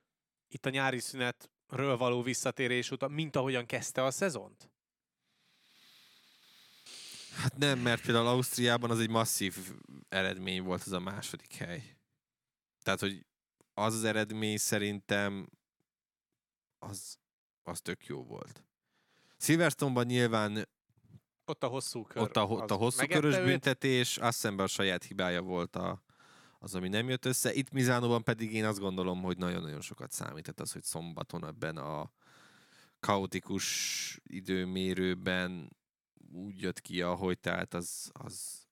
itt a nyári szünetről való visszatérés után, mint ahogyan kezdte a szezont? Hát nem, mert például Ausztriában az egy masszív eredmény volt az a második hely. Tehát, hogy az az eredmény szerintem az, az tök jó volt. Silverstone-ban nyilván ott a hosszú kör. Ott a, ott a hosszú körös őt. büntetés, azt szemben a saját hibája volt a, az, ami nem jött össze. Itt Mizánóban pedig én azt gondolom, hogy nagyon-nagyon sokat számít. az, hogy szombaton ebben a kaotikus időmérőben úgy jött ki, ahogy tehát az, az,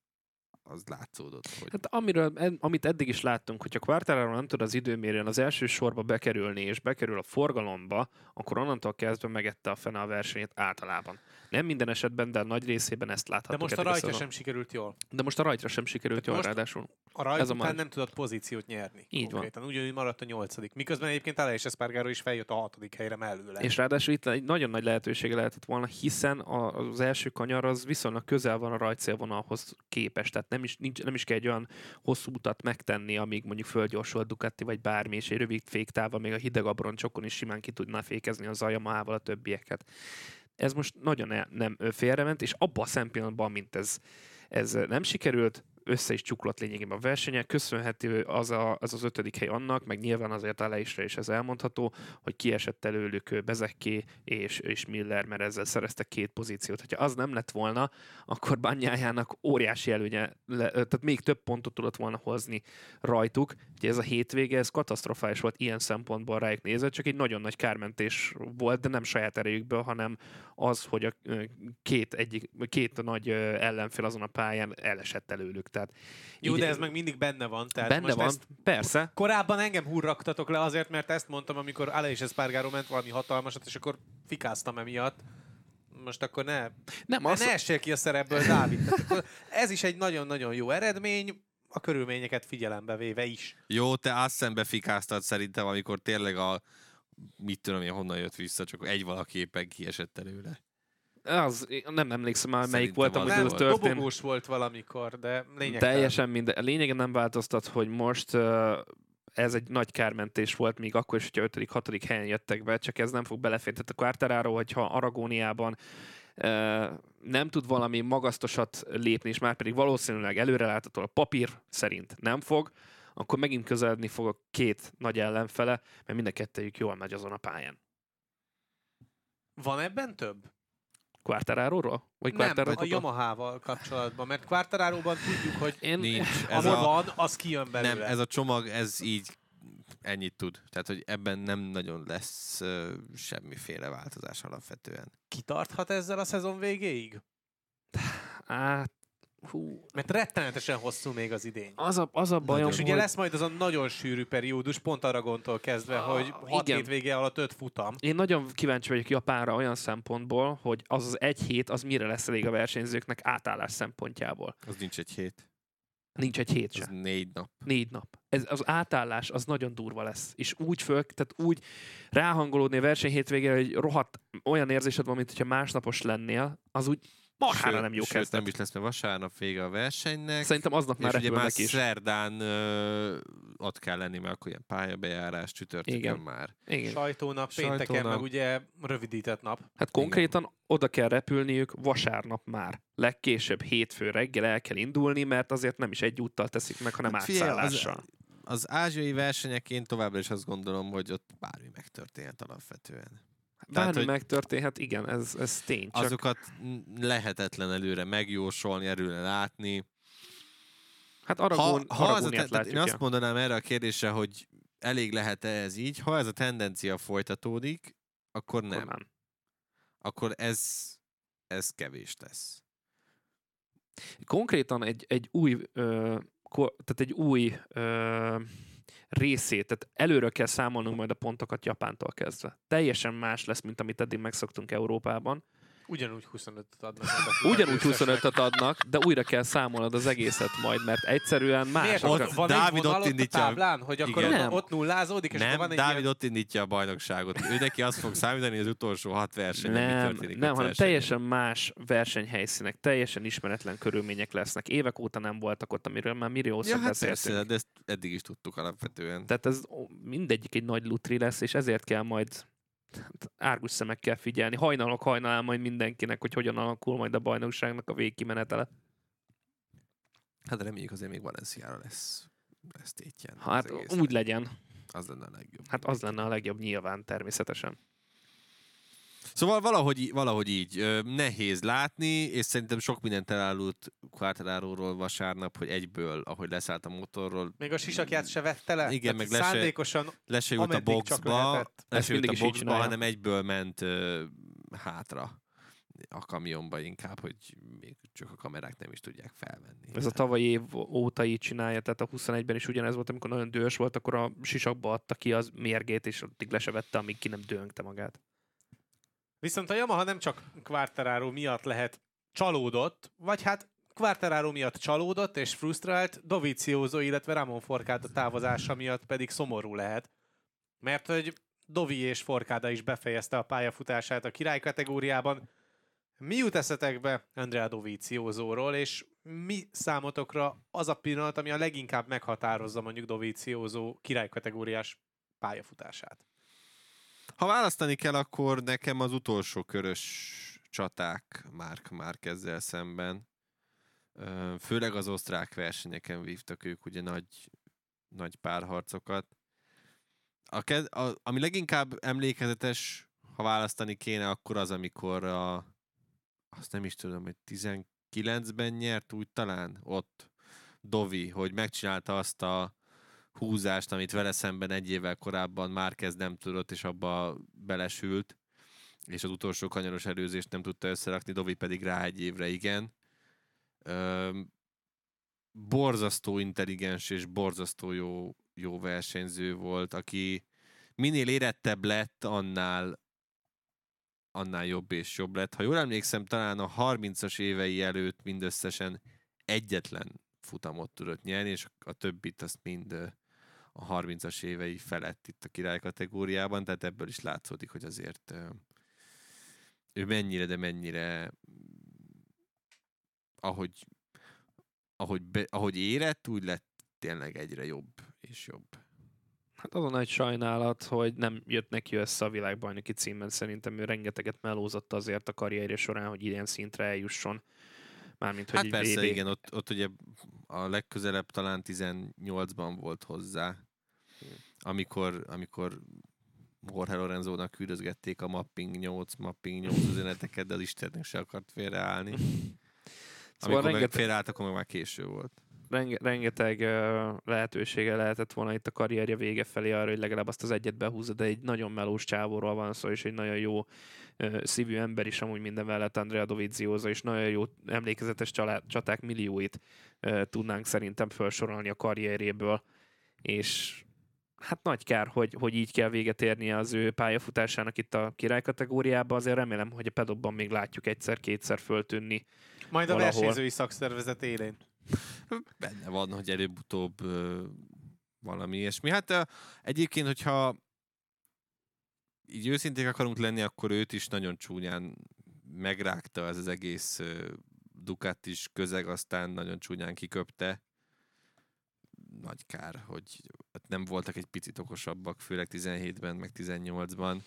az látszódott. Hogy... Hát amiről, amit eddig is láttunk, hogyha Quartararo nem tud az időmérőn az első sorba bekerülni, és bekerül a forgalomba, akkor onnantól kezdve megette a fene a versenyt általában. Nem minden esetben, de a nagy részében ezt láthatjuk. De most a rajtra sem sikerült jól. De most a rajtra sem sikerült Tehát jól, ráadásul. A rajt Ez a után nem tudott pozíciót nyerni. Így konkrétan. van. Ugyanúgy maradt a nyolcadik. Miközben egyébként Aleix Espargaro is feljött a hatodik helyre mellőle. És ráadásul itt egy nagyon nagy lehetősége lehetett volna, hiszen az első kanyar az viszonylag közel van a rajtszélvonalhoz képest. Tehát nem is, nincs, nem is kell egy olyan hosszú utat megtenni, amíg mondjuk földgyorsul a Ducati vagy bármi, és egy rövid féktávon még a hideg abroncsokon is simán ki tudná fékezni az Yamaha-val a többieket ez most nagyon nem félrement, és abban a szempontban, mint ez, ez nem sikerült, össze is csuklott lényegében a versenyek. Köszönhető az, a, az az ötödik hely annak, meg nyilván azért Aleisre is ez elmondható, hogy kiesett előlük Bezekké és, és Miller, mert ezzel szereztek két pozíciót. Ha az nem lett volna, akkor Banyájának óriási előnye, le, tehát még több pontot tudott volna hozni rajtuk. Ugye ez a hétvége, ez katasztrofális volt ilyen szempontból rájuk nézve, csak egy nagyon nagy kármentés volt, de nem saját erejükből, hanem az, hogy a két, egyik, két nagy ellenfél azon a pályán elesett előlük. Tehát Jó, így, de ez meg mindig benne van. Tehát benne most van, ezt, persze. Korábban engem hurraktatok le azért, mert ezt mondtam, amikor Ale és Espargaro ment valami hatalmasat, és akkor fikáztam emiatt most akkor ne, nem, az... ne essél ki a szerepből, Dávid. ez is egy nagyon-nagyon jó eredmény, a körülményeket figyelembe véve is. Jó, te azt szembe fikáztad szerintem, amikor tényleg a mit tudom én, honnan jött vissza, csak egy valaki éppen kiesett előle. Az, nem emlékszem már, melyik volt, amikor ez történt. Dobogós volt valamikor, de lényegtelen. Teljesen minden. Lényegen nem változtat, hogy most uh, ez egy nagy kármentés volt, még akkor is, hogyha 5.-6. helyen jöttek be, csak ez nem fog beleférni. Tehát a Quartararo, hogyha Aragóniában uh, nem tud valami magasztosat lépni, és már pedig valószínűleg előrelátható a papír szerint nem fog, akkor megint közeledni fog a két nagy ellenfele, mert mind a kettőjük jól megy azon a pályán. Van ebben több? Quartararo-ról? Vagy Nem, Quartararo a Yamaha-val kapcsolatban, mert Quartararo-ban tudjuk, hogy Én, Nincs. ez ami a, van, az kijön belőle. nem, ez a csomag, ez így ennyit tud. Tehát, hogy ebben nem nagyon lesz uh, semmiféle változás alapvetően. Kitarthat ezzel a szezon végéig? Á, hú, Mert rettenetesen hosszú még az idény. az a, az a bajom, És ugye hogy lesz majd az a nagyon sűrű periódus, pont Aragontól kezdve, Ah, hogy hat igen. hét vége alatt öt futam. én nagyon kíváncsi vagyok Japánra olyan szempontból, hogy az az egy hét, az mire lesz elég a versenyzőknek átállás szempontjából. Az nincs egy hét, Nincs egy hét az sem. négy nap. Négy nap. Ez, az átállás az nagyon durva lesz. És úgy föl, tehát úgy ráhangolódni a verseny hétvégére, hogy rohadt olyan érzésed van, mint hogyha másnapos lennél, az úgy marhára Sőt- nem jó sőt, kezdet. nem is lesz, mert vasárnap vége a versenynek. Szerintem aznap már és ugye már is. szerdán ö, ott kell lenni, mert akkor ilyen pályabejárás, csütörtökön Igen. már. Igen. Sajtónap, pénteken, Sajtónap. meg ugye rövidített nap. Hát konkrétan oda kell repülniük vasárnap már. Legkésőbb hétfő reggel el kell indulni, mert azért nem is egy úttal teszik meg, hanem Hát figyelj, az-. Az ázsiai versenyek én továbbra is azt gondolom, hogy ott bármi megtörténhet alapvetően. Bármi hogy- megtörténhet, igen, ez, ez tény. Csak Azokat lehetetlen előre megjósolni, előre látni. hát Aragón, ha, ha az a tehát én azt mondanám erre a kérdésre, hogy elég lehet-e ez így, ha ez a tendencia folytatódik, akkor Akkor nem. nem. Akkor ez, ez kevés lesz. Konkrétan egy, egy új, ö, ko, tehát egy új ö, részét, tehát előre kell számolnunk majd a pontokat Japántól kezdve. Teljesen más lesz, mint amit eddig megszoktunk Európában. Ugyanúgy 25-öt adnak. [laughs] Ugyanúgy győztesnek. 25-öt adnak, de újra kell számolnod az egészet majd, mert egyszerűen más. Miért? Ott van Dávid egy ott ott a indítja- táblán, hogy akkor Igen. ott, Nem. ott nullázódik, és Nem, van egy Dávid ilyen... ott indítja a bajnokságot. Ő neki azt fog számítani, az utolsó hat versenyen mi Nem, történik. nem hanem versenyen. teljesen más versenyhelyszínek, teljesen ismeretlen körülmények lesznek. Évek óta nem voltak ott, amiről már milliószor Ja, hát persze, de ezt eddig is tudtuk alapvetően. Tehát ez mindegyik egy nagy lutri lesz, és ezért kell majd árgus szemekkel figyelni. Hajnalok hajnalán majd mindenkinek, hogy hogyan alakul majd a bajnokságnak a végkimenetele. Hát reméljük azért még Valenciára lesz. lesz tétjen. Hát úgy legyen. Az lenne a legjobb. Hát az lenne a legjobb nyilván természetesen. Szóval valahogy, valahogy így ö, nehéz látni, és szerintem sok mindent elárult Quartararo-ról vasárnap, hogy egyből, ahogy leszállt a motorról, Még a sisakját se vette le? Igen, Tehát meg le se- szándékosan le se jut a boxba, lehetett. le Ezt se jut mindig a boxba, hanem egyből ment ö, hátra a kamionba inkább, hogy még csak a kamerák nem is tudják felvenni. Ez a tavalyi év óta így csinálja, tehát a 21-ben is ugyanez volt, amikor nagyon dühös volt, akkor a sisakba adta ki az mérgét, és addig le se vette, amíg ki nem döngte magát. Viszont a Yamaha nem csak Quartararo miatt lehet csalódott, vagy hát Quartararo miatt csalódott és frusztrált, Dovizioso, illetve Ramon Forcada távozása miatt pedig szomorú lehet. Mert hogy Dovi és Forcada is befejezte a pályafutását a király kategóriában. Mi jut eszetekbe Andrea Dovizioso-ról, és mi számotokra az a pillanat, ami a leginkább meghatározza mondjuk Dovizioso király kategóriás pályafutását? Ha választani kell, akkor nekem az utolsó körös csaták Mark Márkezzel szemben. Ö, Főleg az osztrák versenyeken vívtak ők ugye nagy, nagy párharcokat. A, a, ami leginkább emlékezetes, ha választani kéne, akkor az, amikor a, azt nem is tudom, hogy 19-ben nyert úgy talán ott Dovi, hogy megcsinálta azt a húzást, amit vele szemben egy évvel korábban Márquez nem tudott, és abba belesült, és az utolsó kanyaros előzést nem tudta összerakni, Dovi pedig rá egy évre igen. Öm, borzasztó intelligens és borzasztó jó, jó versenyző volt, aki minél érettebb lett, annál annál jobb és jobb lett. Ha jól emlékszem, talán a 30-as évei előtt mindösszesen egyetlen futamot tudott nyerni, és a többit azt mind a 30-as évei felett itt a király kategóriában, tehát ebből is látszódik, hogy azért ő mennyire, de mennyire ahogy, ahogy, be, ahogy érett, úgy lett tényleg egyre jobb és jobb. Hát az a nagy sajnálat, hogy nem jött neki össze a világbajnoki címben. Szerintem ő rengeteget melózott azért a karrierje során, hogy ilyen szintre eljusson. Mármint, hogy Hát persze, VB. igen, ott, ott ugye a legközelebb talán 18-ban volt hozzá, amikor, amikor Jorge Lorenzónak küldözgették a mapping 8, mapping 8 üzeneteket, de az Istennek se akart félreállni. [laughs] Szóval Amikor meg rengeteg- félreállt, akkor meg már késő volt. Renge, rengeteg uh, lehetősége lehetett volna itt a karrierje vége felé arra, hogy legalább azt az egyet behúzza, de egy nagyon melós csávóról van szó, és egy nagyon jó uh, szívű ember is amúgy minden mellett Andrea Dovizioso, és nagyon jó emlékezetes család, csaták millióit uh, tudnánk szerintem felsorolni a karrierjéből, és hát nagy kár, hogy, hogy így kell véget érnie az ő pályafutásának itt a király kategóriában, azért remélem, hogy a pedokban még látjuk egyszer-kétszer föltűnni. Majd a Valahol. versenyzői szakszervezet élén. Benne van, hogy előbb-utóbb ö, valami ilyesmi. Hát ö, egyébként, hogyha így őszinték akarunk lenni, akkor őt is nagyon csúnyán megrágta ez az egész ö, Ducatis közeg, aztán nagyon csúnyán kiköpte. Nagy kár, hogy nem voltak egy picit okosabbak, főleg 17-ben, meg 18-ban.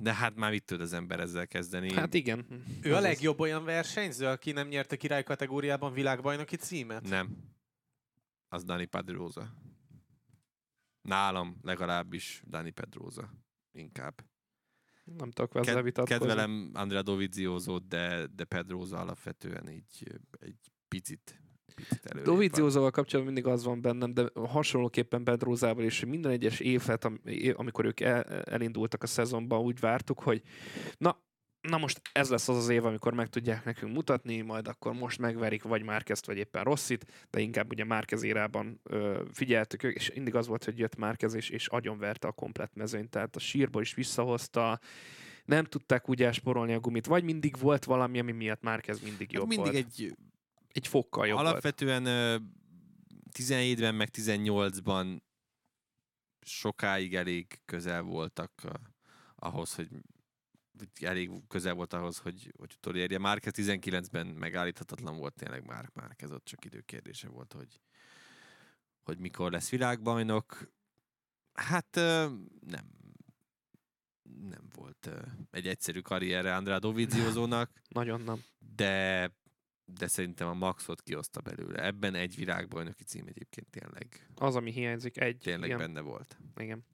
De hát már mit tud az ember ezzel kezdeni? Hát igen. Ő Ez a az. legjobb olyan versenyző, aki nem nyerte király kategóriában világbajnoki címet? Nem. Az Dani Pedrosa. Nálam legalábbis Dani Pedrosa. Inkább. Nem tudok ezzel Ked- vitatkozni. kedvelem Andrea Doviziózót, de, de Pedrosa alapvetően így egy picit, Doviziózóval kapcsolatban mindig az van bennem, de hasonlóképpen Pedrózával is, hogy minden egyes évet, amikor ők el, elindultak a szezonban, úgy vártuk, hogy na, na most ez lesz az az év, amikor meg tudják nekünk mutatni, majd akkor most megverik vagy Márkezt, vagy éppen Rosszit, de inkább ugye Márkez érában ö, figyeltük ők, és mindig az volt, hogy jött Márkez, és, és agyonverte a komplet mezőnyt, tehát a sírból is visszahozta, nem tudták úgy elsporolni a gumit, vagy mindig volt valami, ami miatt Márkez mindig Hát jobb mindig volt. egy egy fokkal jobb alapvetően ö, 17-ben meg 18-ban sokáig elég közel voltak ahhoz, hogy elég közel volt ahhoz, hogy, hogy utolérje. Márquez 19-ben megállíthatatlan volt tényleg már Márquez, ott csak időkérdése volt, hogy, hogy mikor lesz világbajnok. Hát nem nem volt egy egyszerű karrierre Andrá Doviziózónak, Nagyon nem. de de szerintem a maxot kihozta belőle. Ebben egy világbajnoki cím egyébként tényleg, Az, ami hiányzik, egy. tényleg igen. benne volt. igen.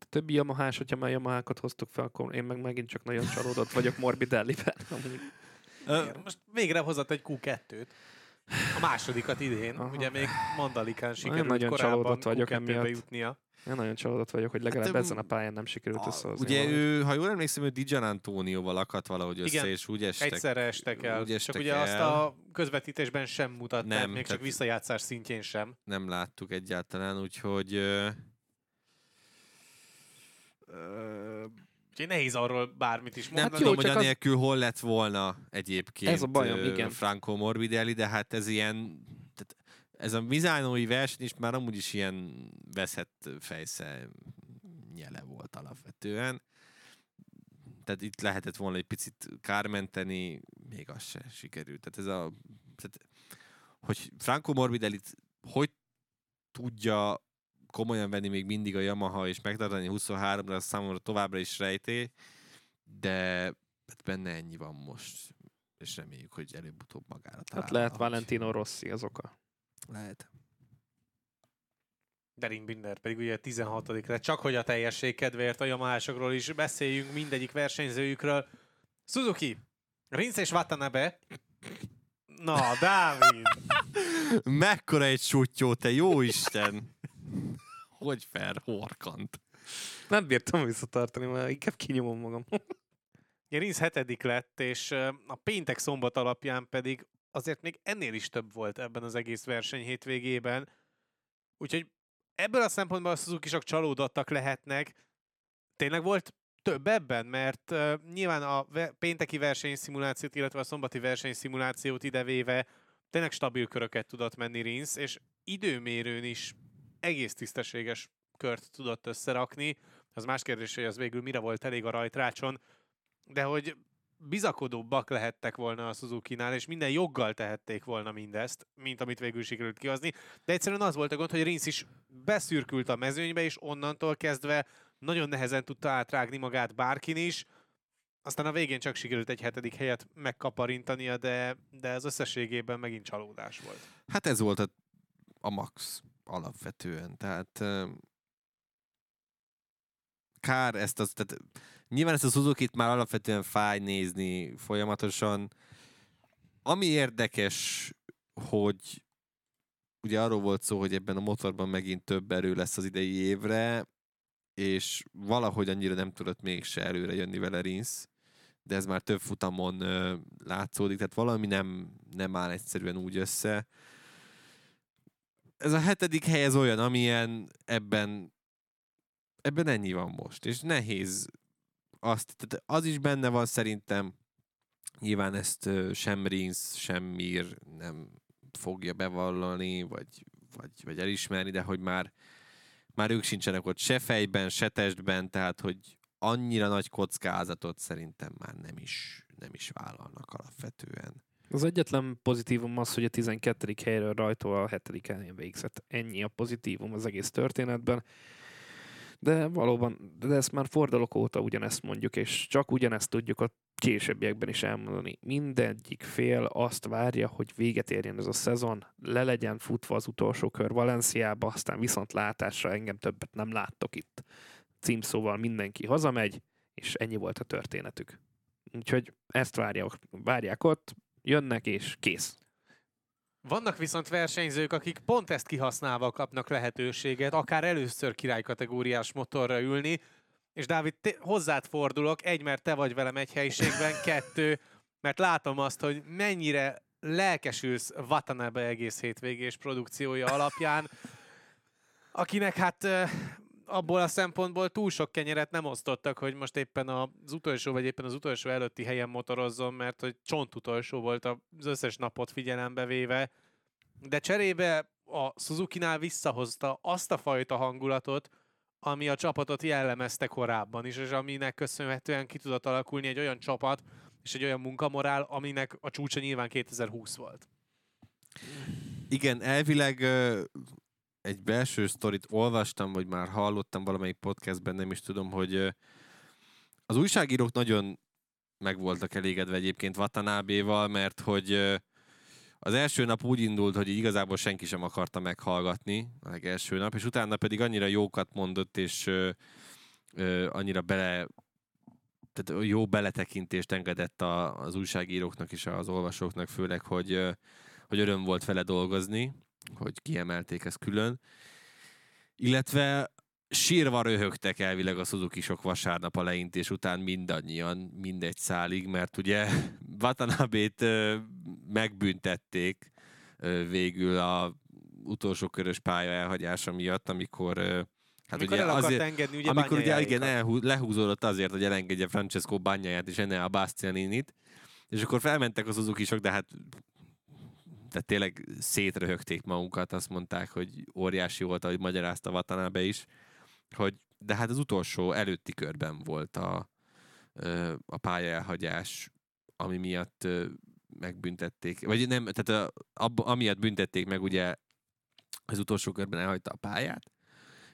A többi Yamahás, hogyha már Yamahákat hoztuk fel, akkor én meg megint csak nagyon csalódott vagyok Morbidelli-ben. Most végre hozott egy Q2-t. A másodikat idén. Aha. Ugye még Mandalikán sikerült nagyon korábban csalódott vagyok Q2-be emiatt. jutnia. Én nagyon csalódott vagyok, hogy legalább Hát, ezen a pályán nem sikerült összehozni. ugye valamit. ő, ha jól emlékszem, ő Dijan Antónióval akadt valahogy össze, Igen, és úgy estek. Egyszerre estek el. úgy Csak estek ugye azt el. a közvetítésben sem mutatták, Nem, még csak visszajátszás szintjén sem. Nem láttuk egyáltalán, úgyhogy ö, ö, Úgyhogy nehéz arról bármit is nem mondani. tudom, jó, hogy csak az- anélkül hol lett volna egyébként Ez a bajom, igen. Franco Morbidelli, de hát ez ilyen ez a Mizánói verseny is már amúgy is ilyen veszett fejsze nyele volt alapvetően. Tehát itt lehetett volna egy picit kármenteni, még az se sikerült. Tehát ez a... Tehát, hogy Franco Morbidelli hogy tudja komolyan venni még mindig a Yamaha és megtartani 23-ra, az számomra továbbra is rejté, de hát benne ennyi van most, és reméljük, hogy előbb-utóbb magára talál. Hát lehet. Valentino Rossi az oka. Lehet. Derin Binder pedig ugye 16 lett. Csak hogy a teljesség kedvéért a Yamahásokról is beszéljünk, mindegyik versenyzőjükről. Suzuki, Rinsz és Watanabe. Na, Dávid! [laughs] Mekkora egy sutyó, te jó Isten! [laughs] hogy fel, horkant. Nem bírtam visszatartani, mert inkább kinyomom magam. [laughs] Ugye Rinsz hetedik lett, és a péntek szombat alapján pedig azért még ennél is több volt ebben az egész verseny hétvégében. Úgyhogy ebből a szempontból a suzuki csalódottak lehetnek. Tényleg volt több ebben, mert uh, nyilván a ve- pénteki versenyszimulációt, illetve a szombati versenyszimulációt idevéve tényleg stabil köröket tudott menni Rinsz, és időmérőn is egész tisztességes kört tudott összerakni. Az más kérdés, hogy az végül mire volt elég a rajtrácson, de hogy bizakodóbbak lehettek volna a Suzuki-nál, és minden joggal tehették volna mindezt, mint amit végül sikerült kihozni. De egyszerűen az volt a gond, hogy Rinsz is beszürkült a mezőnybe, és onnantól kezdve nagyon nehezen tudta átrágni magát bárkin is. Aztán a végén csak sikerült egy hetedik helyet megkaparintania, de, de az összességében megint csalódás volt. Hát ez volt a, a max alapvetően. Tehát kár ezt az, tehát nyilván ezt a Suzuki-t már alapvetően fáj nézni folyamatosan. Ami érdekes, hogy ugye arról volt szó, hogy ebben a motorban megint több erő lesz az idei évre, és valahogy annyira nem tudott mégse előre jönni vele Rinsz, de ez már több futamon ö, látszódik, tehát valami nem, nem áll egyszerűen úgy össze. Ez a hetedik hely ez olyan, amilyen ebben ebben ennyi van most, és nehéz azt, tehát az is benne van szerintem, nyilván ezt sem Rinsz, sem Mir nem fogja bevallani, vagy, vagy, vagy elismerni, de hogy már, már ők sincsenek ott se fejben, se testben, tehát hogy annyira nagy kockázatot szerintem már nem is, nem is vállalnak alapvetően. Az egyetlen pozitívum az, hogy a 12. helyről rajtó a 7. helyen végzett. Ennyi a pozitívum az egész történetben. De valóban, de ezt már fordulok óta ugyanezt mondjuk, és csak ugyanezt tudjuk a későbbiekben is elmondani. Mindegyik fél azt várja, hogy véget érjen ez a szezon, le legyen futva az utolsó kör Valenciába, aztán viszont látásra engem többet nem láttok itt. Címszóval mindenki hazamegy, és ennyi volt a történetük. Úgyhogy ezt várják, várják ott, jönnek és kész. Vannak viszont versenyzők, akik pont ezt kihasználva kapnak lehetőséget, akár először királykategóriás motorra ülni, és Dávid, te, hozzád fordulok, egy, mert te vagy velem egy helyiségben, [laughs] kettő, mert látom azt, hogy mennyire lelkesülsz Watanabe egész hétvégés produkciója alapján, akinek hát abból a szempontból túl sok kenyeret nem osztottak, hogy most éppen az utolsó, vagy éppen az utolsó előtti helyen motorozzon, mert hogy csont utolsó volt az összes napot figyelembe véve. De cserébe a Suzuki-nál visszahozta azt a fajta hangulatot, ami a csapatot jellemezte korábban is, és aminek köszönhetően ki tudott alakulni egy olyan csapat, és egy olyan munkamorál, aminek a csúcsa nyilván 2020 volt. Igen, elvileg egy belső sztorit olvastam, vagy már hallottam valamelyik podcastben, nem is tudom, hogy az újságírók nagyon meg voltak elégedve egyébként Watanabe-val, mert hogy az első nap úgy indult, hogy igazából senki sem akarta meghallgatni a legelső nap, és utána pedig annyira jókat mondott, és annyira bele tehát jó beletekintést engedett a, az újságíróknak és az olvasóknak főleg, hogy, hogy öröm volt vele dolgozni, hogy kiemelték ezt külön. Illetve sírva röhögtek elvileg a suzuki vasárnap a leintés után mindannyian, mindegy szálig, mert ugye [laughs] Watanabe-t megbüntették végül a utolsó körös pálya elhagyása miatt, amikor Hát amikor ugye el azért, engedni, ugye amikor ugye igen, elhú, lehúzódott azért, hogy elengedje Francesco Bányáját és Enea Bastianinit, és akkor felmentek az Suzuki-sok, de hát tehát tényleg szétröhögték magukat, azt mondták, hogy óriási volt, ahogy magyarázta Watanabe is, hogy de hát az utolsó előtti körben volt a, a pályaelhagyás, ami miatt megbüntették, vagy nem, tehát a, ab, amiatt büntették meg ugye az utolsó körben elhagyta a pályát,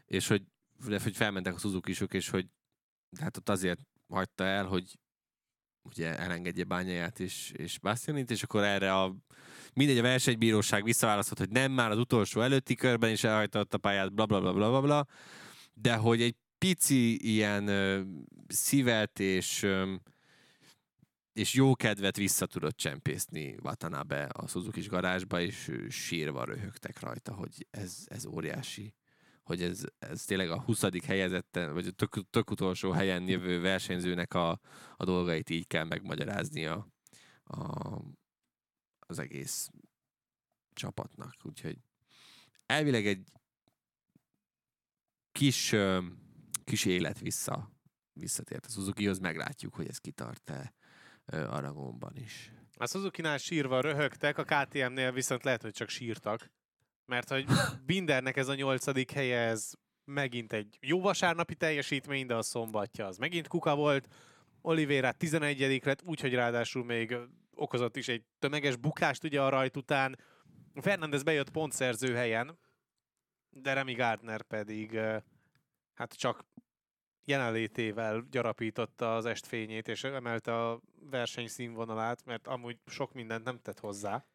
és hogy, de, hogy felmentek a suzuki és hogy de hát ott azért hagyta el, hogy ugye elengedje bányáját és, és Bastianit, és akkor erre a mindegy, a versenybíróság visszaválaszolt, hogy nem már az utolsó előtti körben is elhajtott a pályát, bla bla bla bla bla, bla de hogy egy pici ilyen ö, szívet és ö, és jó kedvet vissza tudott csempészni Watanabe a suzuki garázsba, és sírva röhögtek rajta, hogy ez, ez óriási hogy ez, ez tényleg a 20. helyezetten, vagy a tök, tök utolsó helyen jövő versenyzőnek a, a dolgait így kell megmagyaráznia a, az egész csapatnak. Úgyhogy elvileg egy kis, kis élet vissza, visszatért a Suzuki-hoz, meglátjuk, hogy ez kitart-e Aragonban is. A Suzuki-nál sírva röhögtek, a KTM-nél viszont lehet, hogy csak sírtak. Mert hogy [laughs] Bindernek ez a nyolcadik helye, ez megint egy jó vasárnapi teljesítmény, de a szombatja az megint kuka volt. Oliveira 11 lett, úgyhogy ráadásul még okozott is egy tömeges bukást ugye a rajt után. Fernandez bejött pontszerző helyen, de Remy Gardner pedig hát csak jelenlétével gyarapította az estfényét, és emelte a verseny színvonalát, mert amúgy sok mindent nem tett hozzá.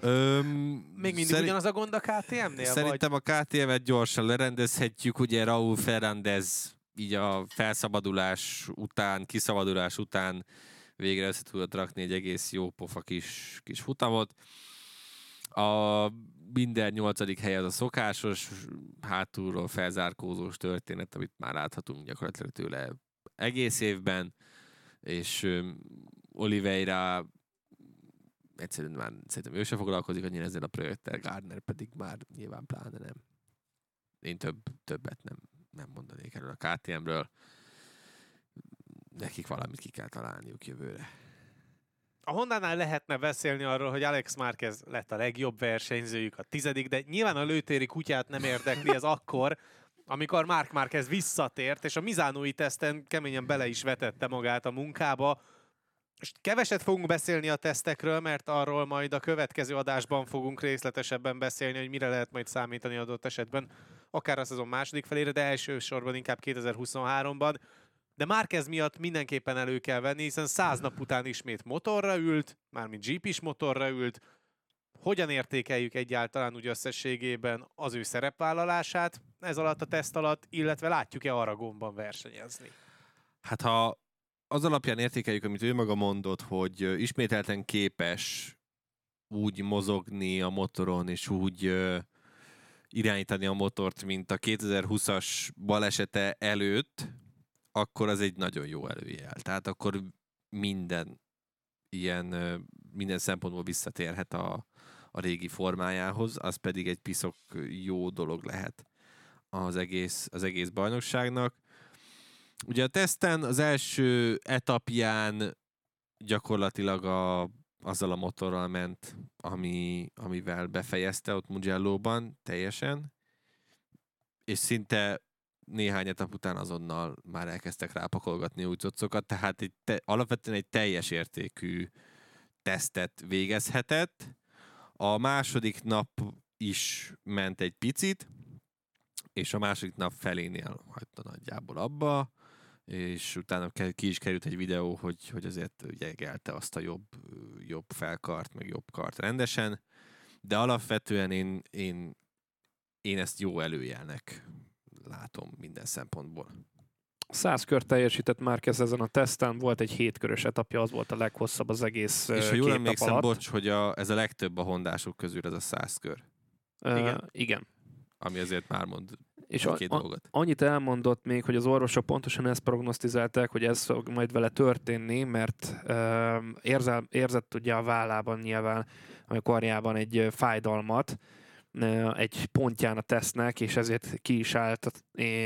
Öm, Még mindig szeri- ugyanaz a gond a KTM-nél? Szerintem a KTM-et gyorsan lerendezhetjük, ugye Raúl Ferrandez így a felszabadulás után, kiszabadulás után végre össze tudott rakni egy egész jó pofa kis, kis futamot. A minden nyolcadik hely az a szokásos, hátulról felzárkózós történet, amit már láthatunk gyakorlatilag tőle egész évben, és Oliveira egyszerűen már szerintem ő se foglalkozik annyira ezzel a projekttel, Gardner pedig már nyilván pláne nem. Én több, többet nem, nem mondanék erről a KTM-ről. Nekik valamit ki kell találniuk jövőre. A Honda-nál lehetne beszélni arról, hogy Alex Márquez lett a legjobb versenyzőjük, a tizedik, de nyilván a lőtéri kutyát nem érdekli ez akkor, amikor Mark Márquez visszatért, és a Mizánói teszten keményen bele is vetette magát a munkába. És keveset fogunk beszélni a tesztekről, mert arról majd a következő adásban fogunk részletesebben beszélni, hogy mire lehet majd számítani adott esetben, akár a szezon második felére, de elsősorban inkább 2023-ban. De Márquez miatt mindenképpen elő kell venni, hiszen száz nap után ismét motorra ült, mármint GP-s motorra ült. Hogyan értékeljük egyáltalán úgy összességében az ő szerepvállalását ez alatt a teszt alatt, illetve látjuk-e Aragonban versenyezni? Hát ha az alapján értékeljük, amit ő maga mondott, hogy ismételten képes úgy mozogni a motoron, és úgy irányítani a motort, mint a 2020-as balesete előtt, akkor az egy nagyon jó előjel. Tehát akkor minden ilyen, minden szempontból visszatérhet a, a régi formájához, az pedig egy piszok jó dolog lehet az egész, az egész bajnokságnak. Ugye a teszten az első etapján gyakorlatilag a, azzal a motorral ment, ami, amivel befejezte ott Mugello-ban teljesen, és szinte néhány etap után azonnal már elkezdtek rápakolgatni új cuccokat, tehát egy te, alapvetően egy teljes értékű tesztet végezhetett. A második nap is ment egy picit, és a második nap felénél hagyta nagyjából abba, és utána ki is került egy videó, hogy, hogy azért jegelte azt a jobb, jobb felkart, meg jobb kart rendesen, de alapvetően én, én, én ezt jó előjelnek látom minden szempontból. 100 kört teljesített Márquez ezen a teszten, volt egy hétkörös etapja, az volt a leghosszabb az egész és ha jól két emlékszem, alatt. bocs, hogy a, ez a legtöbb a hondások közül ez a száz kör, Ö, Igen. igen. ami azért már mond És a, a, dolgot. annyit elmondott még, hogy az orvosok pontosan ezt prognosztizálták, hogy ez fog majd vele történni, mert ö, érzel, érzett ugye a vállában nyilván, a karjában egy fájdalmat, egy pontján a tesznek, és ezért ki is állt,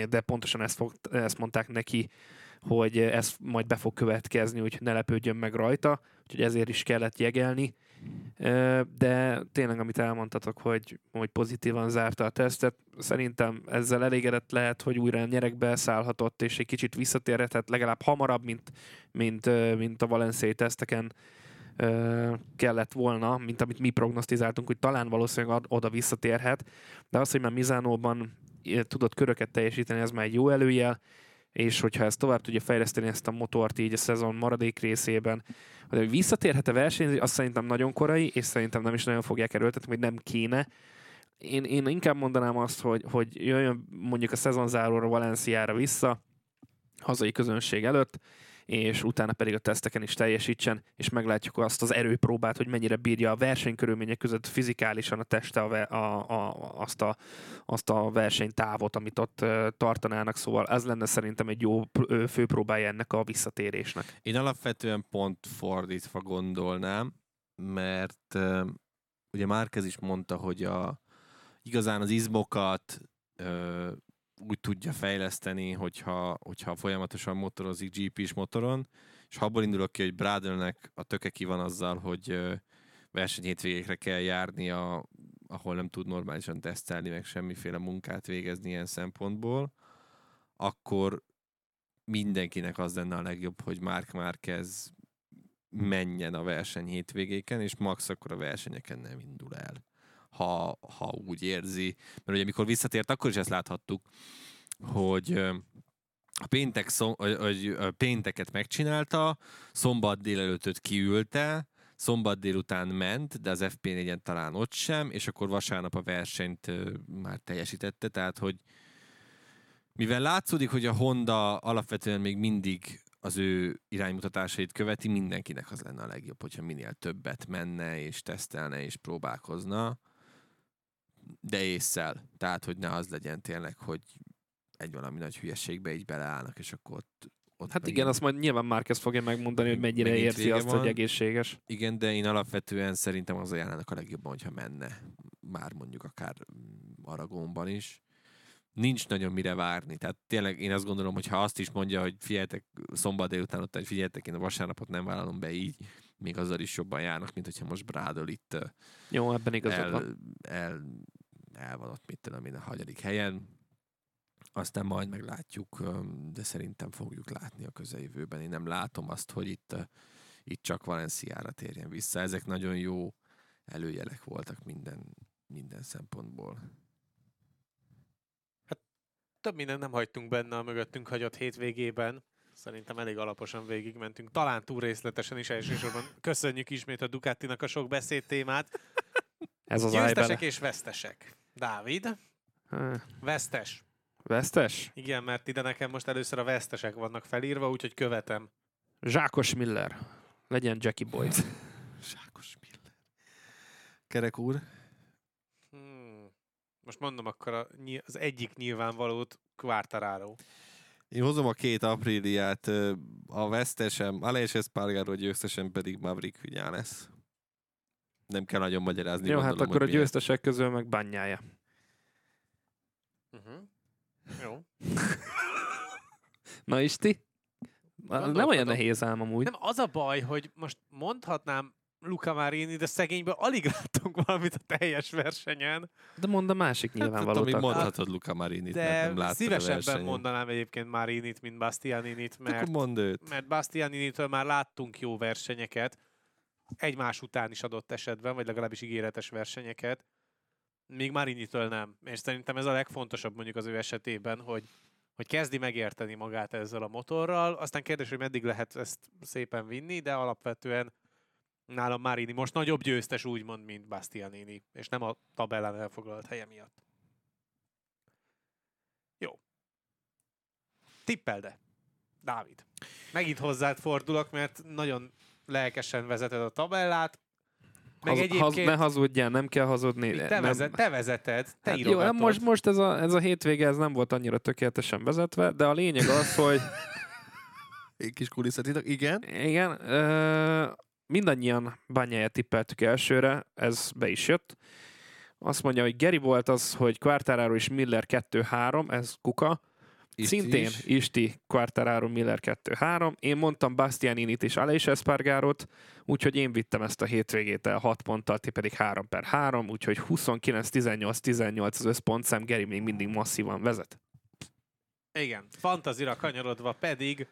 de pontosan ezt, fog, ezt mondták neki, hogy ez majd be fog következni, úgyhogy ne lepődjön meg rajta, úgyhogy ezért is kellett jegelni. De tényleg, amit elmondtatok, hogy, hogy pozitívan zárta a tesztet, szerintem ezzel elégedett lehet, hogy újra a nyerekbe szállhatott, és egy kicsit visszatérhetett legalább hamarabb, mint, mint, mint a valenciai teszteken kellett volna, mint amit mi prognosztizáltunk, hogy talán valószínűleg oda visszatérhet, de az, hogy már Mizánóban tudott köröket teljesíteni, ez már egy jó előjel, és hogyha ezt tovább tudja fejleszteni ezt a motort így a szezon maradék részében, hogy visszatérhet-e versenyezni, azt szerintem nagyon korai, és szerintem nem is nagyon fogják erőltetni, hogy nem kéne. Én, én inkább mondanám azt, hogy, hogy jöjjön mondjuk a szezonzáróra Valenciára vissza, hazai közönség előtt, és utána pedig a teszteken is teljesítsen, és meglátjuk azt az erőpróbát, hogy mennyire bírja a versenykörülmények között fizikálisan a teste a, a, a, azt, a, azt a versenytávot, amit ott tartanának, szóval ez lenne szerintem egy jó főpróbája ennek a visszatérésnek. Én alapvetően pont fordítva gondolnám, mert ugye Márkez is mondta, hogy a, igazán az izmokat úgy tudja fejleszteni, hogyha, hogyha folyamatosan motorozik GP-s motoron, és ha abból indulok ki, hogy Bradelnek a töke ki van azzal, hogy versenyhétvégékre kell járnia, ahol nem tud normálisan tesztelni, meg semmiféle munkát végezni ilyen szempontból, akkor mindenkinek az lenne a legjobb, hogy Mark Márquez menjen a verseny hétvégéken, és max akkor a versenyeken nem indul el. Ha, ha úgy érzi. Mert ugye amikor visszatért, akkor is ezt láthattuk, hogy a péntek szom, hogy, ö, pénteket megcsinálta, szombat délelőttöt kiülte, szombat délután ment, de az FP4-en talán ott sem, és akkor vasárnap a versenyt már teljesítette, tehát hogy mivel látszódik, hogy a Honda alapvetően még mindig az ő iránymutatásait követi, mindenkinek az lenne a legjobb, hogyha minél többet menne, és tesztelne, és próbálkozna, de észszel. Tehát, hogy ne az legyen tényleg, hogy egy valami nagy hülyeségbe így beleállnak, és akkor ott, ott Hát igen, azt majd nyilván Márquez fogja megmondani, hogy mennyire érzi azt, van. hogy egészséges. Igen, de én alapvetően szerintem az ajánlának a legjobban, hogyha menne. Már mondjuk akár mm, Aragonban is. Nincs nagyon mire várni. Tehát tényleg én azt gondolom, hogy ha azt is mondja, hogy figyeljetek, szombat délután ott, hogy figyeljetek, én a vasárnapot nem vállalom be így, még azzal is jobban járnak, mint hogyha most Brádol itt Jó, ebben igazad el, el, el van ott, mit tudom én, a hagyadik helyen. Aztán majd meglátjuk, de szerintem fogjuk látni a közeljövőben. Én nem látom azt, hogy itt, itt csak Valenciára térjen vissza. Ezek nagyon jó előjelek voltak minden, minden szempontból. Több mindent nem hagytunk benne a mögöttünk hagyott hétvégében. Szerintem elég alaposan végigmentünk, talán túl részletesen is elsősorban. Köszönjük ismét a Ducatinak a sok beszédtémát. Ez az Győztesek és vesztesek. Dávid, Há, vesztes. Vesztes? Igen, mert ide nekem most először a vesztesek vannak felírva, úgyhogy követem. Zsákos Miller. Legyen Jackie Boy. [laughs] Sákos Miller. Kerek úr, Hmm. Most mondom akkor a, az egyik nyilvánvalót, Quartararo. Én hozom a két apríliát, a vesztesem, Aleix Espargaro győztesem pedig Maverick Viñales. Nem kell nagyon magyarázni. Jó, hát gondolom, akkor a hogy miért. győztesek közül meg bányája. Uh-huh. Jó. [laughs] Na Isti? Nem olyan Gondolkodom. nehéz ám amúgy. Nem, az a baj, hogy most mondhatnám Luca Marini, de szegényből alig láttunk valamit a teljes versenyen, De mondd a másik Hát, tudom, nyilvánvalót. hogy akkor. mondhatod Luca Marinit, mert de nem láttad a szívesebben versenyen. mondanám egyébként Marinit, mint Bastianinit, Akkor mert, mondd őt. mert Bastianinitől már láttunk jó versenyeket, egymás után is adott esetben, vagy legalábbis ígéretes versenyeket, míg Marinitől nem. És szerintem ez a legfontosabb mondjuk az ő esetében, hogy, hogy kezdi megérteni magát ezzel a motorral, aztán kérdés, hogy meddig lehet ezt szépen vinni, de alapvetően nálam Marini most nagyobb győztes úgymond, mint Bastianini, és nem a tabellán elfoglalt helye miatt. Jó. Tippelde. Dávid. Megint hozzád fordulok, mert nagyon lelkesen vezeted a tabellát, meg Haz, egyébként... haz, ne hazudjál, nem kell hazudni. Te, nem, vezet, te vezeted, te Hát jó, írogatod. hát most, most ez, a, ez a hétvége ez nem volt annyira tökéletesen vezetve, de a lényeg az, hogy [laughs] Egy kis kulisszatitok, igen. igen, ö, mindannyian bányáját tippeltük elsőre, ez be is jött. Azt mondja, hogy Geri volt az, hogy Quartararo és Miller 2-3, ez kuka. Isti Szintén is. Isti, Quartararo, Miller 2-3. Én mondtam Bastianinit és Aleix Espargarot, úgyhogy én vittem ezt a hétvégét el 6 ponttal, ti pedig 3 per 3, úgyhogy 29-18-18 az összpontszám, Geri még mindig masszívan vezet. Igen, fantazira kanyarodva pedig,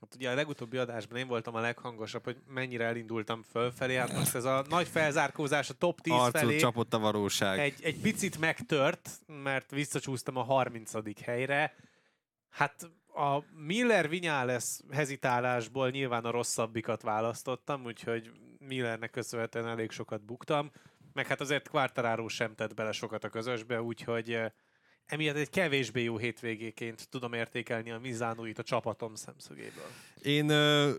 hát ugye a legutóbbi adásban én voltam a leghangosabb, hogy mennyire elindultam fölfelé, hát most ez a nagy felzárkózás a top 10 Arcot felé csapott a valóság. egy, egy picit megtört, mert visszacsúsztam a 30. helyre. Hát a Miller Vinyales hezitálásból nyilván a rosszabbikat választottam, úgyhogy Millernek köszönhetően elég sokat buktam, meg hát azért Quartararo sem tett bele sokat a közösbe, úgyhogy eh, emiatt egy kevésbé jó hétvégéként tudom értékelni a Mizánóit a csapatom szemszögéből. Én, ö,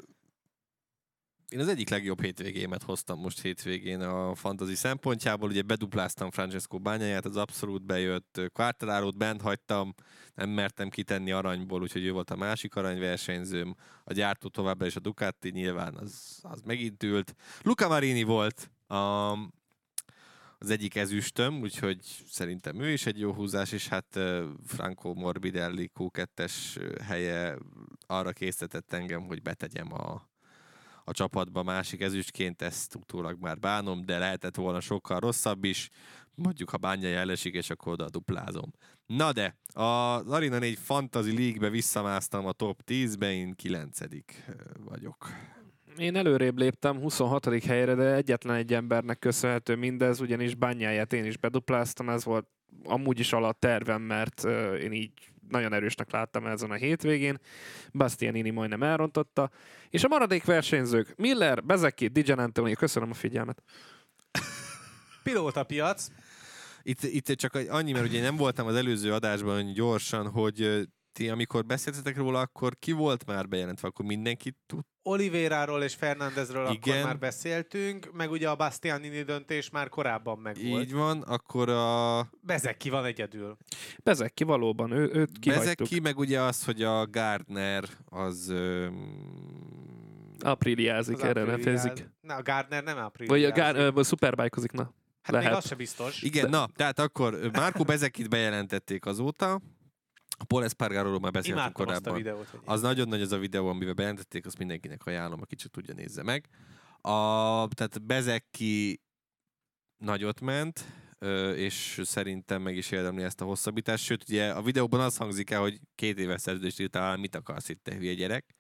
én az egyik legjobb hétvégémet hoztam most hétvégén a fantazi szempontjából. Ugye bedupláztam Francesco bányáját, az abszolút bejött. Quartararo-t bent hagytam, nem mertem kitenni aranyból, úgyhogy ő volt a másik aranyversenyzőm. A gyártó továbbra is a Ducati, nyilván az, az megint ült. Luca Marini volt a, az egyik ezüstöm, úgyhogy szerintem ő is egy jó húzás, és hát Franco Morbidelli Q2-es helye arra készített engem, hogy betegyem a, a csapatba másik ezüstként, ezt utólag már bánom, de lehetett volna sokkal rosszabb is. Mondjuk, ha bányai elesik, és akkor oda duplázom. Na de, az Arena 4 Fantasy League-be visszamásztam a top 10-be, én 9 vagyok. Én előrébb léptem 26. helyre, de egyetlen egy embernek köszönhető mindez, ugyanis bányáját én is bedupláztam, ez volt amúgy is alatt tervem, mert ö, én így nagyon erősnek láttam ezen a hétvégén. Bastianini majdnem elrontotta. És a maradék versenyzők, Miller, Bezeki, Dijan Antonio, köszönöm a figyelmet. Pilóta piac. Itt, itt csak egy- annyi, mert ugye nem voltam az előző adásban gyorsan, hogy ti amikor beszéltetek róla, akkor ki volt már bejelentve, akkor mindenki tud. Olivéráról és Fernandezről akkor már beszéltünk, meg ugye a Bastianini döntés már korábban megvolt. Így van, akkor a Bezeki van egyedül. Bezeki valóban, ő, őt kihagytuk. Bezeki, meg ugye az, hogy a Gardner az... Ö, Apriliázik, Az erre refezik. Na, a Gardner nem április. Vagy a gár, ö, superbike-ozik, na. hát még lehet. az se biztos. igen, na, tehát akkor Márko Bezekit bejelentették azóta, a Paul Espargaróról már beszéltünk Imádtam azt a korábban. videót. Az nagyon nagy az a videó, amivel bejelentették, azt mindenkinek ajánlom, aki csak tudja nézze meg. A, tehát Bezeki nagyot ment, és szerintem meg is érdemli ezt a hosszabbítást. Sőt, ugye a videóban az hangzik el, hogy két éves szerződést írtál, mit akarsz itt, te hülye gyerek.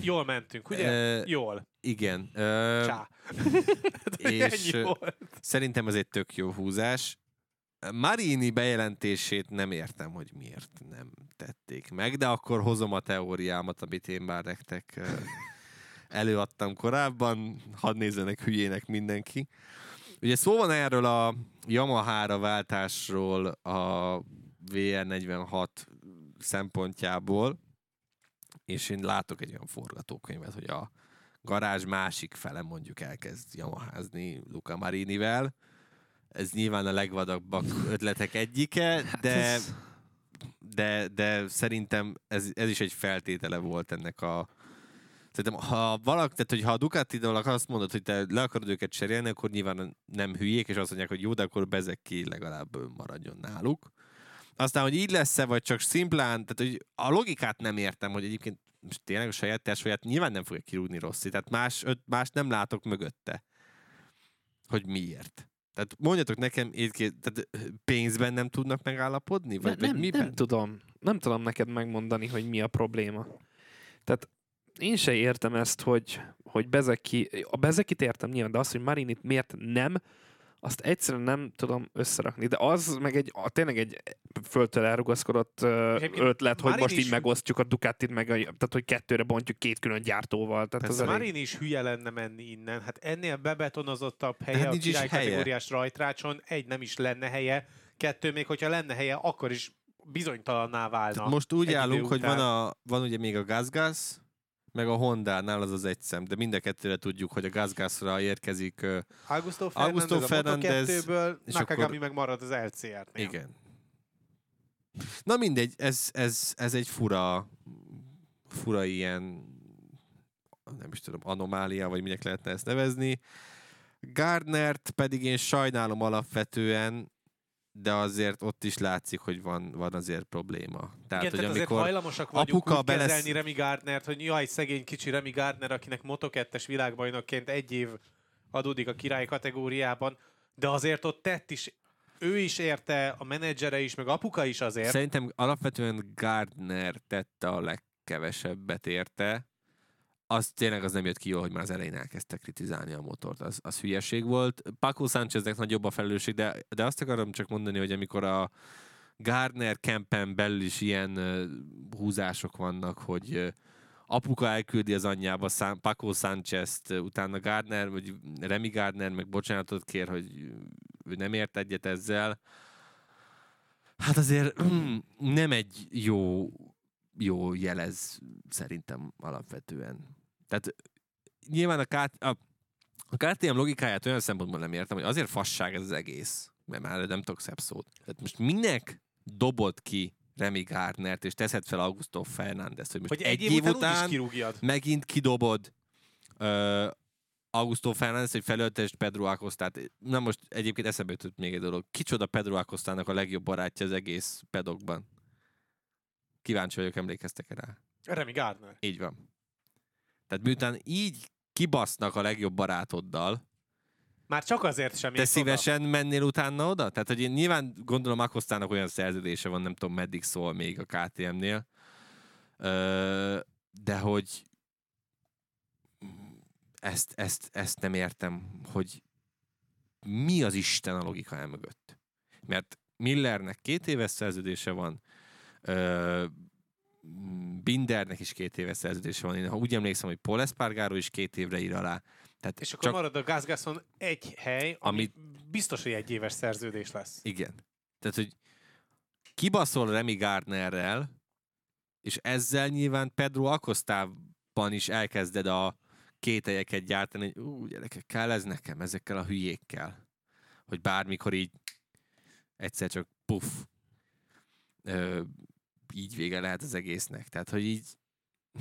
Jól mentünk, ugye? Ö, Jól. Igen. Ö, Csá. [laughs] [laughs] és, Ennyi ö, volt. Szerintem ez egy tök jó húzás. Marini bejelentését nem értem, hogy miért nem tették meg, de akkor hozom a teóriámat, amit én már nektek [laughs] előadtam korábban, hadd nézzenek hülyének mindenki. Ugye szó van erről a Yamaha-ra váltásról a VR46 szempontjából, és én látok egy olyan forgatókönyvet, hogy a garázs másik fele mondjuk elkezd Yamaházni Luca Marinivel. Ez nyilván a legvadabbak ötletek egyike, de, ez- de, de szerintem ez, ez is egy feltétele volt ennek a Szerintem, ha valaki, tehát, hogy ha a ducati azt mondod, hogy te le akarod őket cserélni, akkor nyilván nem hülyék, és azt mondják, hogy jó, de akkor bezek ki legalább maradjon náluk. Aztán, hogy így lesz-e, vagy csak szimplán, tehát hogy a logikát nem értem, hogy egyébként most tényleg a saját tesóját nyilván nem fogja kirúgni Rossi, tehát más, más nem látok mögötte, hogy miért. Tehát mondjatok nekem, tehát pénzben nem tudnak megállapodni? Vagy, nem, vagy nem, miben? nem tudom. Nem tudom neked megmondani, hogy mi a probléma. Tehát én se értem ezt, hogy, hogy Bezeki, a Bezekit értem nyilván, de azt, hogy Marinit miért nem, azt egyszerűen nem tudom összerakni. De az meg egy, a, tényleg egy földtől elrugaszkodott ötlet, hogy most így megosztjuk a Ducatit, meg a, tehát hogy kettőre bontjuk két külön gyártóval. Tehát Persze, az elég... Marin is hülye lenne menni innen. Hát ennél bebetonozottabb helye hát a király helye. kategóriás rajtrácson. Egy, nem is lenne helye. Kettő, még hogyha lenne helye, akkor is bizonytalanná válna. Tehát most úgy állunk, hogy van, a, van ugye még a GazGaz, meg a Honda-nál az az egy szem, de mind a kettőre tudjuk, hogy a GazGazra érkezik. ö, Augusto Augusto Fernandez, Fernandez, a Moto2-ből, és Nakagami akkor- meg marad az LCR-nél. Igen. Na mindegy, ez, ez, ez egy fura, fura ilyen, nem is tudom, anomália, vagy minek lehetne ezt nevezni. Gardnert pedig én sajnálom alapvetően, de azért ott is látszik, hogy van, van azért probléma. Tehát, Igen, hogy tehát azért hajlamosak vagyunk apuka úgy belesz- kezelni Remy Gardnert, hogy jaj, szegény kicsi Remy Gardner, akinek Moto2-es világbajnokként egy év adódik a király kategóriában, de azért ott tett is, ő is érte, a menedzsere is, meg apuka is azért. Szerintem alapvetően Gardner tette a legkevesebbet érte. Az tényleg az nem jött ki jól, hogy már az elején elkezdte kritizálni a motort. Az, az hülyeség volt. Paco Sáncheznek nagyobb a felelősség, de, de azt akarom csak mondani, hogy amikor a Gardner campen belül is ilyen uh, húzások vannak, hogy uh, apuka elküldi az anyjába Szán, Paco Sánchez-t, uh, utána Gardner, vagy Remy Gardner meg bocsánatot kér, hogy ő nem ért egyet ezzel. Hát azért [clears throat] nem egy jó, jó jelez szerintem alapvetően. Tehát nyilván a, K- a, a KTM logikáját olyan szempontból nem értem, hogy azért fasság ez az egész, mert már nem tudok szebb szót. Tehát most minek dobod ki Remy Gardnert, és teszed fel Augusto Fernández, hogy most hogy egy, év után, után kirúgjad. megint kidobod uh, Augusto Fernández, hogy felöltest Pedro Acostát. Na most egyébként eszembe jutott még egy dolog. Kicsoda Pedro Acostának a legjobb barátja az egész pedokban? Kíváncsi vagyok, emlékeztek rá? Remy Gardner. Így van. Tehát miután így kibasznak a legjobb barátoddal, Már csak azért sem te mész oda. szívesen mennél utána oda? Tehát, hogy én nyilván gondolom Akostának olyan szerződése van, nem tudom meddig szól még a KTM-nél, Ö, de hogy ezt, ezt, ezt nem értem, hogy mi az Isten a logika el mögött. Mert Millernek két éves szerződése van, Ö, Bindernek is két éves szerződése van. Én ha úgy emlékszem, hogy Paul Espargaro is két évre ír alá. Tehát És akkor csak... marad a Gazgasson egy hely, ami Amit- biztos, hogy egy éves szerződés lesz. Igen. Tehát, hogy kibaszol Remy Gardnerrel, és ezzel nyilván Pedro Acostában is elkezded a kételyeket gyártani, hogy ú, gyerekek, kell ez nekem, ezekkel a hülyékkel. Hogy bármikor így egyszer csak puff, így vége lehet az egésznek. Tehát, hogy így [sighs]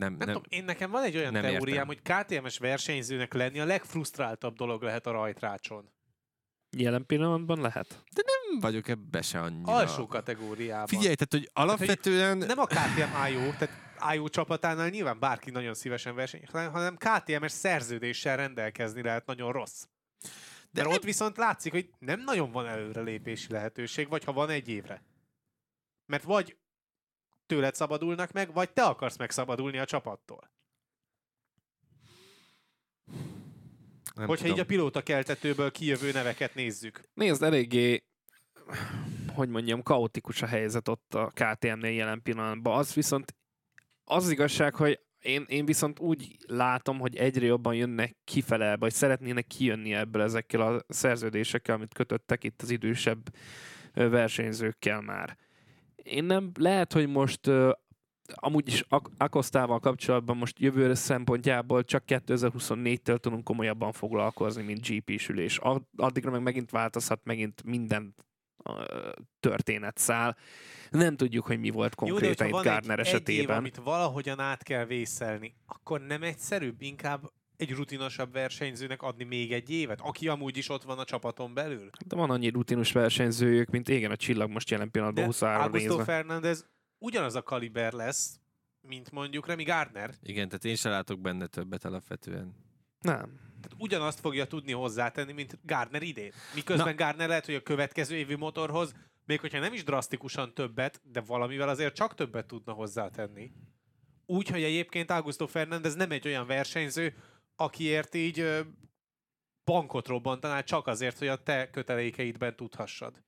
nem, Nem, nem, tudom, én nekem van egy olyan nem teóriám, értem. hogy KTM-es versenyzőnek lenni a legfrusztráltabb dolog lehet a rajtrácson. Jelen pillanatban lehet. nem vagyok ebbe se annyira. Alsó kategóriában. Figyelj, tehát, hogy alapvetően... Nem a KTM IO, tehát IO csapatánál nyilván bárki nagyon szívesen verseny, hanem- KTM-es szerződéssel rendelkezni lehet nagyon rossz. De De ott viszont látszik, hogy nem nagyon van előrelépési lehetőség, vagy ha van egy évre. Mert vagy tőled szabadulnak meg, vagy te akarsz megszabadulni a csapattól. nem Hogyha tudom. így a pilóta keltetőből kijövő neveket nézzük. Nézd, eléggé, hogy mondjam, kaotikus a helyzet ott a KTM-nél jelen pillanatban. Az viszont az az igazság, hogy én, én viszont úgy látom, hogy egyre jobban jönnek kifele, vagy szeretnének kijönni ebből ezekkel a szerződésekkel, amit kötöttek itt az idősebb versenyzőkkel már. Én nem, lehet, hogy most ö, amúgy is Ak- Akosztával kapcsolatban most jövőre szempontjából csak 2024-től tudunk komolyabban foglalkozni, mint GP sülés. Ad- Addigra meg megint változhat megint minden ö, történetszál. Nem tudjuk, hogy mi volt konkrétan Jó, itt Gardner egy, egy év, esetében. amit valahogyan át kell vészelni, akkor nem egyszerűbb inkább egy rutinosabb versenyzőnek adni még egy évet, aki amúgy is ott van a csapaton belül? De van annyi rutinus versenyzőjük, mint igen, a csillag most jelen pillanatban De 23 Augusto nézve. Fernández ugyanaz a kaliber lesz, mint mondjuk Remy Gardner. Igen, tehát én sem látok benne többet alapvetően. Nem. Tehát ugyanazt fogja tudni hozzátenni, mint Gardner idén. Miközben Na. Gardner lehet, hogy a következő évi motorhoz, még hogyha nem is drasztikusan többet, de valamivel azért csak többet tudna hozzátenni. Úgyhogy egyébként Augusto Fernández nem egy olyan versenyző, akiért így bankot robbantanál csak azért, hogy a te kötelékeidben tudhassad.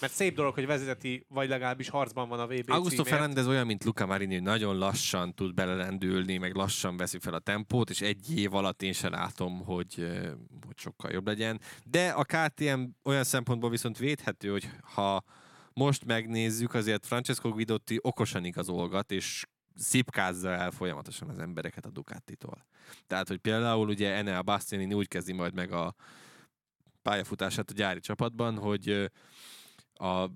Mert szép dolog, hogy vezeti, vagy legalábbis harcban van a VB Augusto. Fernández olyan, mint Luca Marini, hogy nagyon lassan tud belelendülni, meg lassan veszi fel a tempót, és egy év alatt én sem látom, hogy, hogy sokkal jobb legyen. De a KTM olyan szempontból viszont védhető, hogy ha most megnézzük, azért Francesco Guidotti okosan igazolgat, és szipkázza el folyamatosan az embereket a Ducatitól. Tehát, hogy például ugye Enea Bastianini úgy kezdi majd meg a pályafutását a gyári csapatban, hogy a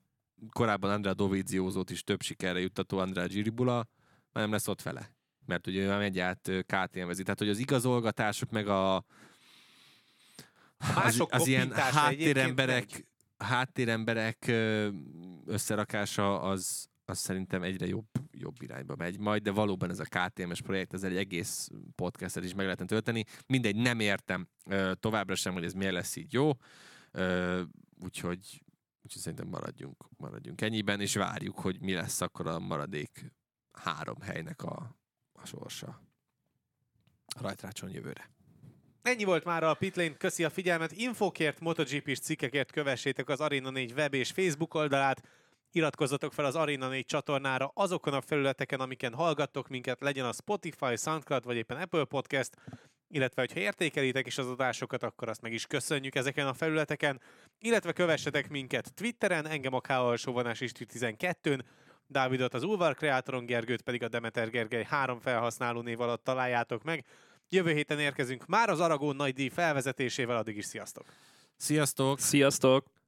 korábban Andrea Dovizioso-t is több sikerre juttató Andrea Giribula már nem lesz ott vele. Mert ugye ő már megy át ö, KTM-vezi. Tehát, hogy az igazolgatások meg a az, mások az ilyen háttéremberek, háttéremberek összerakása az, az szerintem egyre jobb, jobb irányba megy majd, de valóban ez a KTM-es projekt, ez egy egész podcastet is meg lehetne tölteni. Mindegy, nem értem továbbra sem, hogy ez miért lesz így jó, úgyhogy, úgyhogy szerintem maradjunk, maradjunk ennyiben, és várjuk, hogy mi lesz akkor a maradék három helynek a, a sorsa. A rajtrácson jövőre. Ennyi volt már a Pitlane, köszi a figyelmet. Infokért, MotoGP-s cikkekért kövessétek az Arena 4 web és Facebook oldalát, iratkozzatok fel az Arena 4 csatornára azokon a felületeken, amiken hallgattok minket, legyen a Spotify, Soundcloud vagy éppen Apple Podcast, illetve hogyha értékelitek is az adásokat, akkor azt meg is köszönjük ezeken a felületeken, illetve kövessetek minket Twitteren, engem a K alsóvonás is 12-n, Dávidot az Ulvar Kreátoron, Gergőt pedig a Demeter Gergely három felhasználó név alatt találjátok meg. Jövő héten érkezünk már az Aragón nagy díj felvezetésével, addig is sziasztok! Sziasztok! Sziasztok!